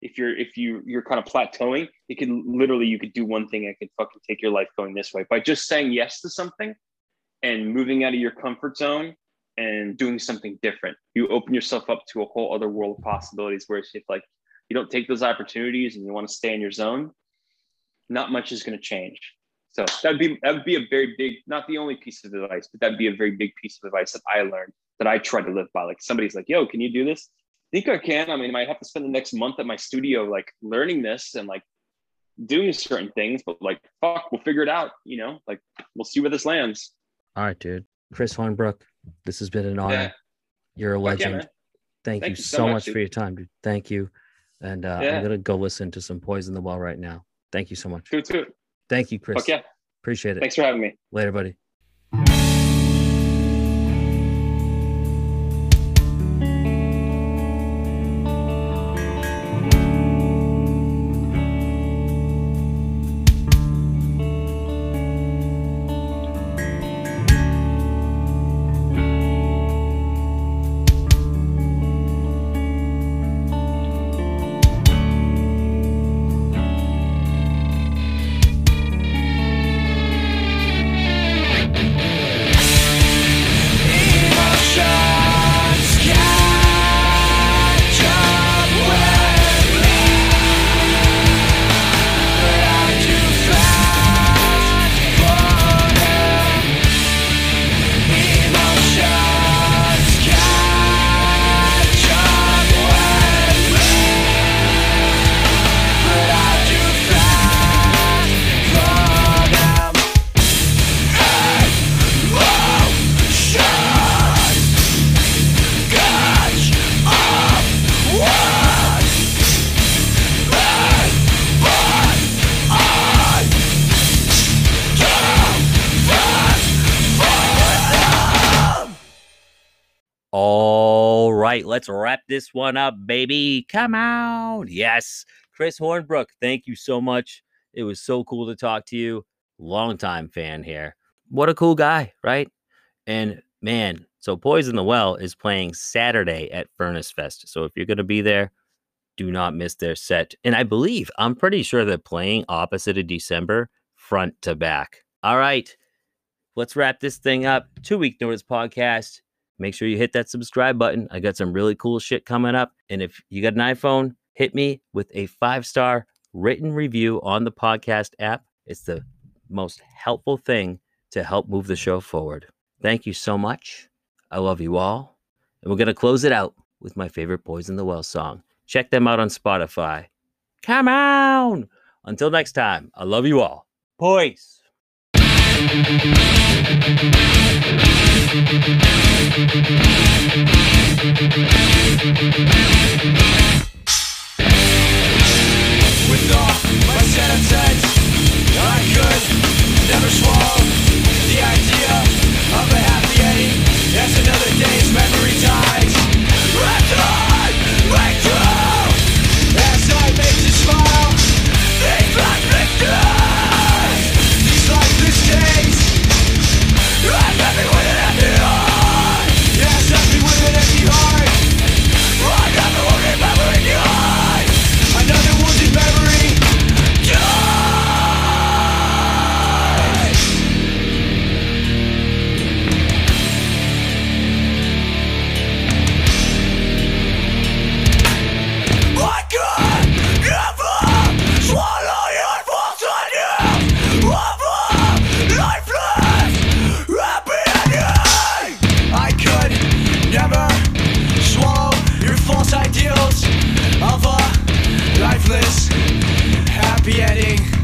If you're if you you're kind of plateauing, it can literally you could do one thing and it could fucking take your life going this way. By just saying yes to something and moving out of your comfort zone and doing something different, you open yourself up to a whole other world of possibilities. Whereas if like you don't take those opportunities and you want to stay in your zone, not much is going to change. So that'd be that would be a very big, not the only piece of advice, but that'd be a very big piece of advice that I learned that I try to live by. Like somebody's like, "Yo, can you do this?" I think I can. I mean, I might have to spend the next month at my studio like learning this and like doing certain things, but like, fuck, we'll figure it out. You know, like we'll see where this lands. All right, dude. Chris Hornbrook, this has been an honor. Yeah. You're a legend. Yeah, Thank, Thank, you so, much, much for your time, dude. Thank you. And uh, yeah. I'm gonna go listen to some Poison the Well right now. Thank you so much. Toot toot. Thank you, Chris. Fuck yeah. Appreciate it. Thanks for having me. Later, buddy. Let's wrap this one up, baby. Come out. Yes. Chris Hornbrook, thank you so much. It was so cool to talk to you. Longtime fan here. What a cool guy, right? And man, so Poison the Well is playing Saturday at Furnace Fest. So if you're going to be there, do not miss their set. And I believe, I'm pretty sure they're playing opposite of December, front to back. All right, let's wrap this thing up. Two Week Notice podcast. Make sure you hit that subscribe button. I got some really cool shit coming up. And if you got an iPhone, hit me with a five star written review on the podcast app. It's the most helpful thing to help move the show forward. Thank you so much. I love you all. And we're going to close it out with my favorite Poison the Well song. Check them out on Spotify. Come on! Until next time, I love you all. Poise. With all my sentences, I could never swallow the idea of a happy ending as another day's memory happy ending.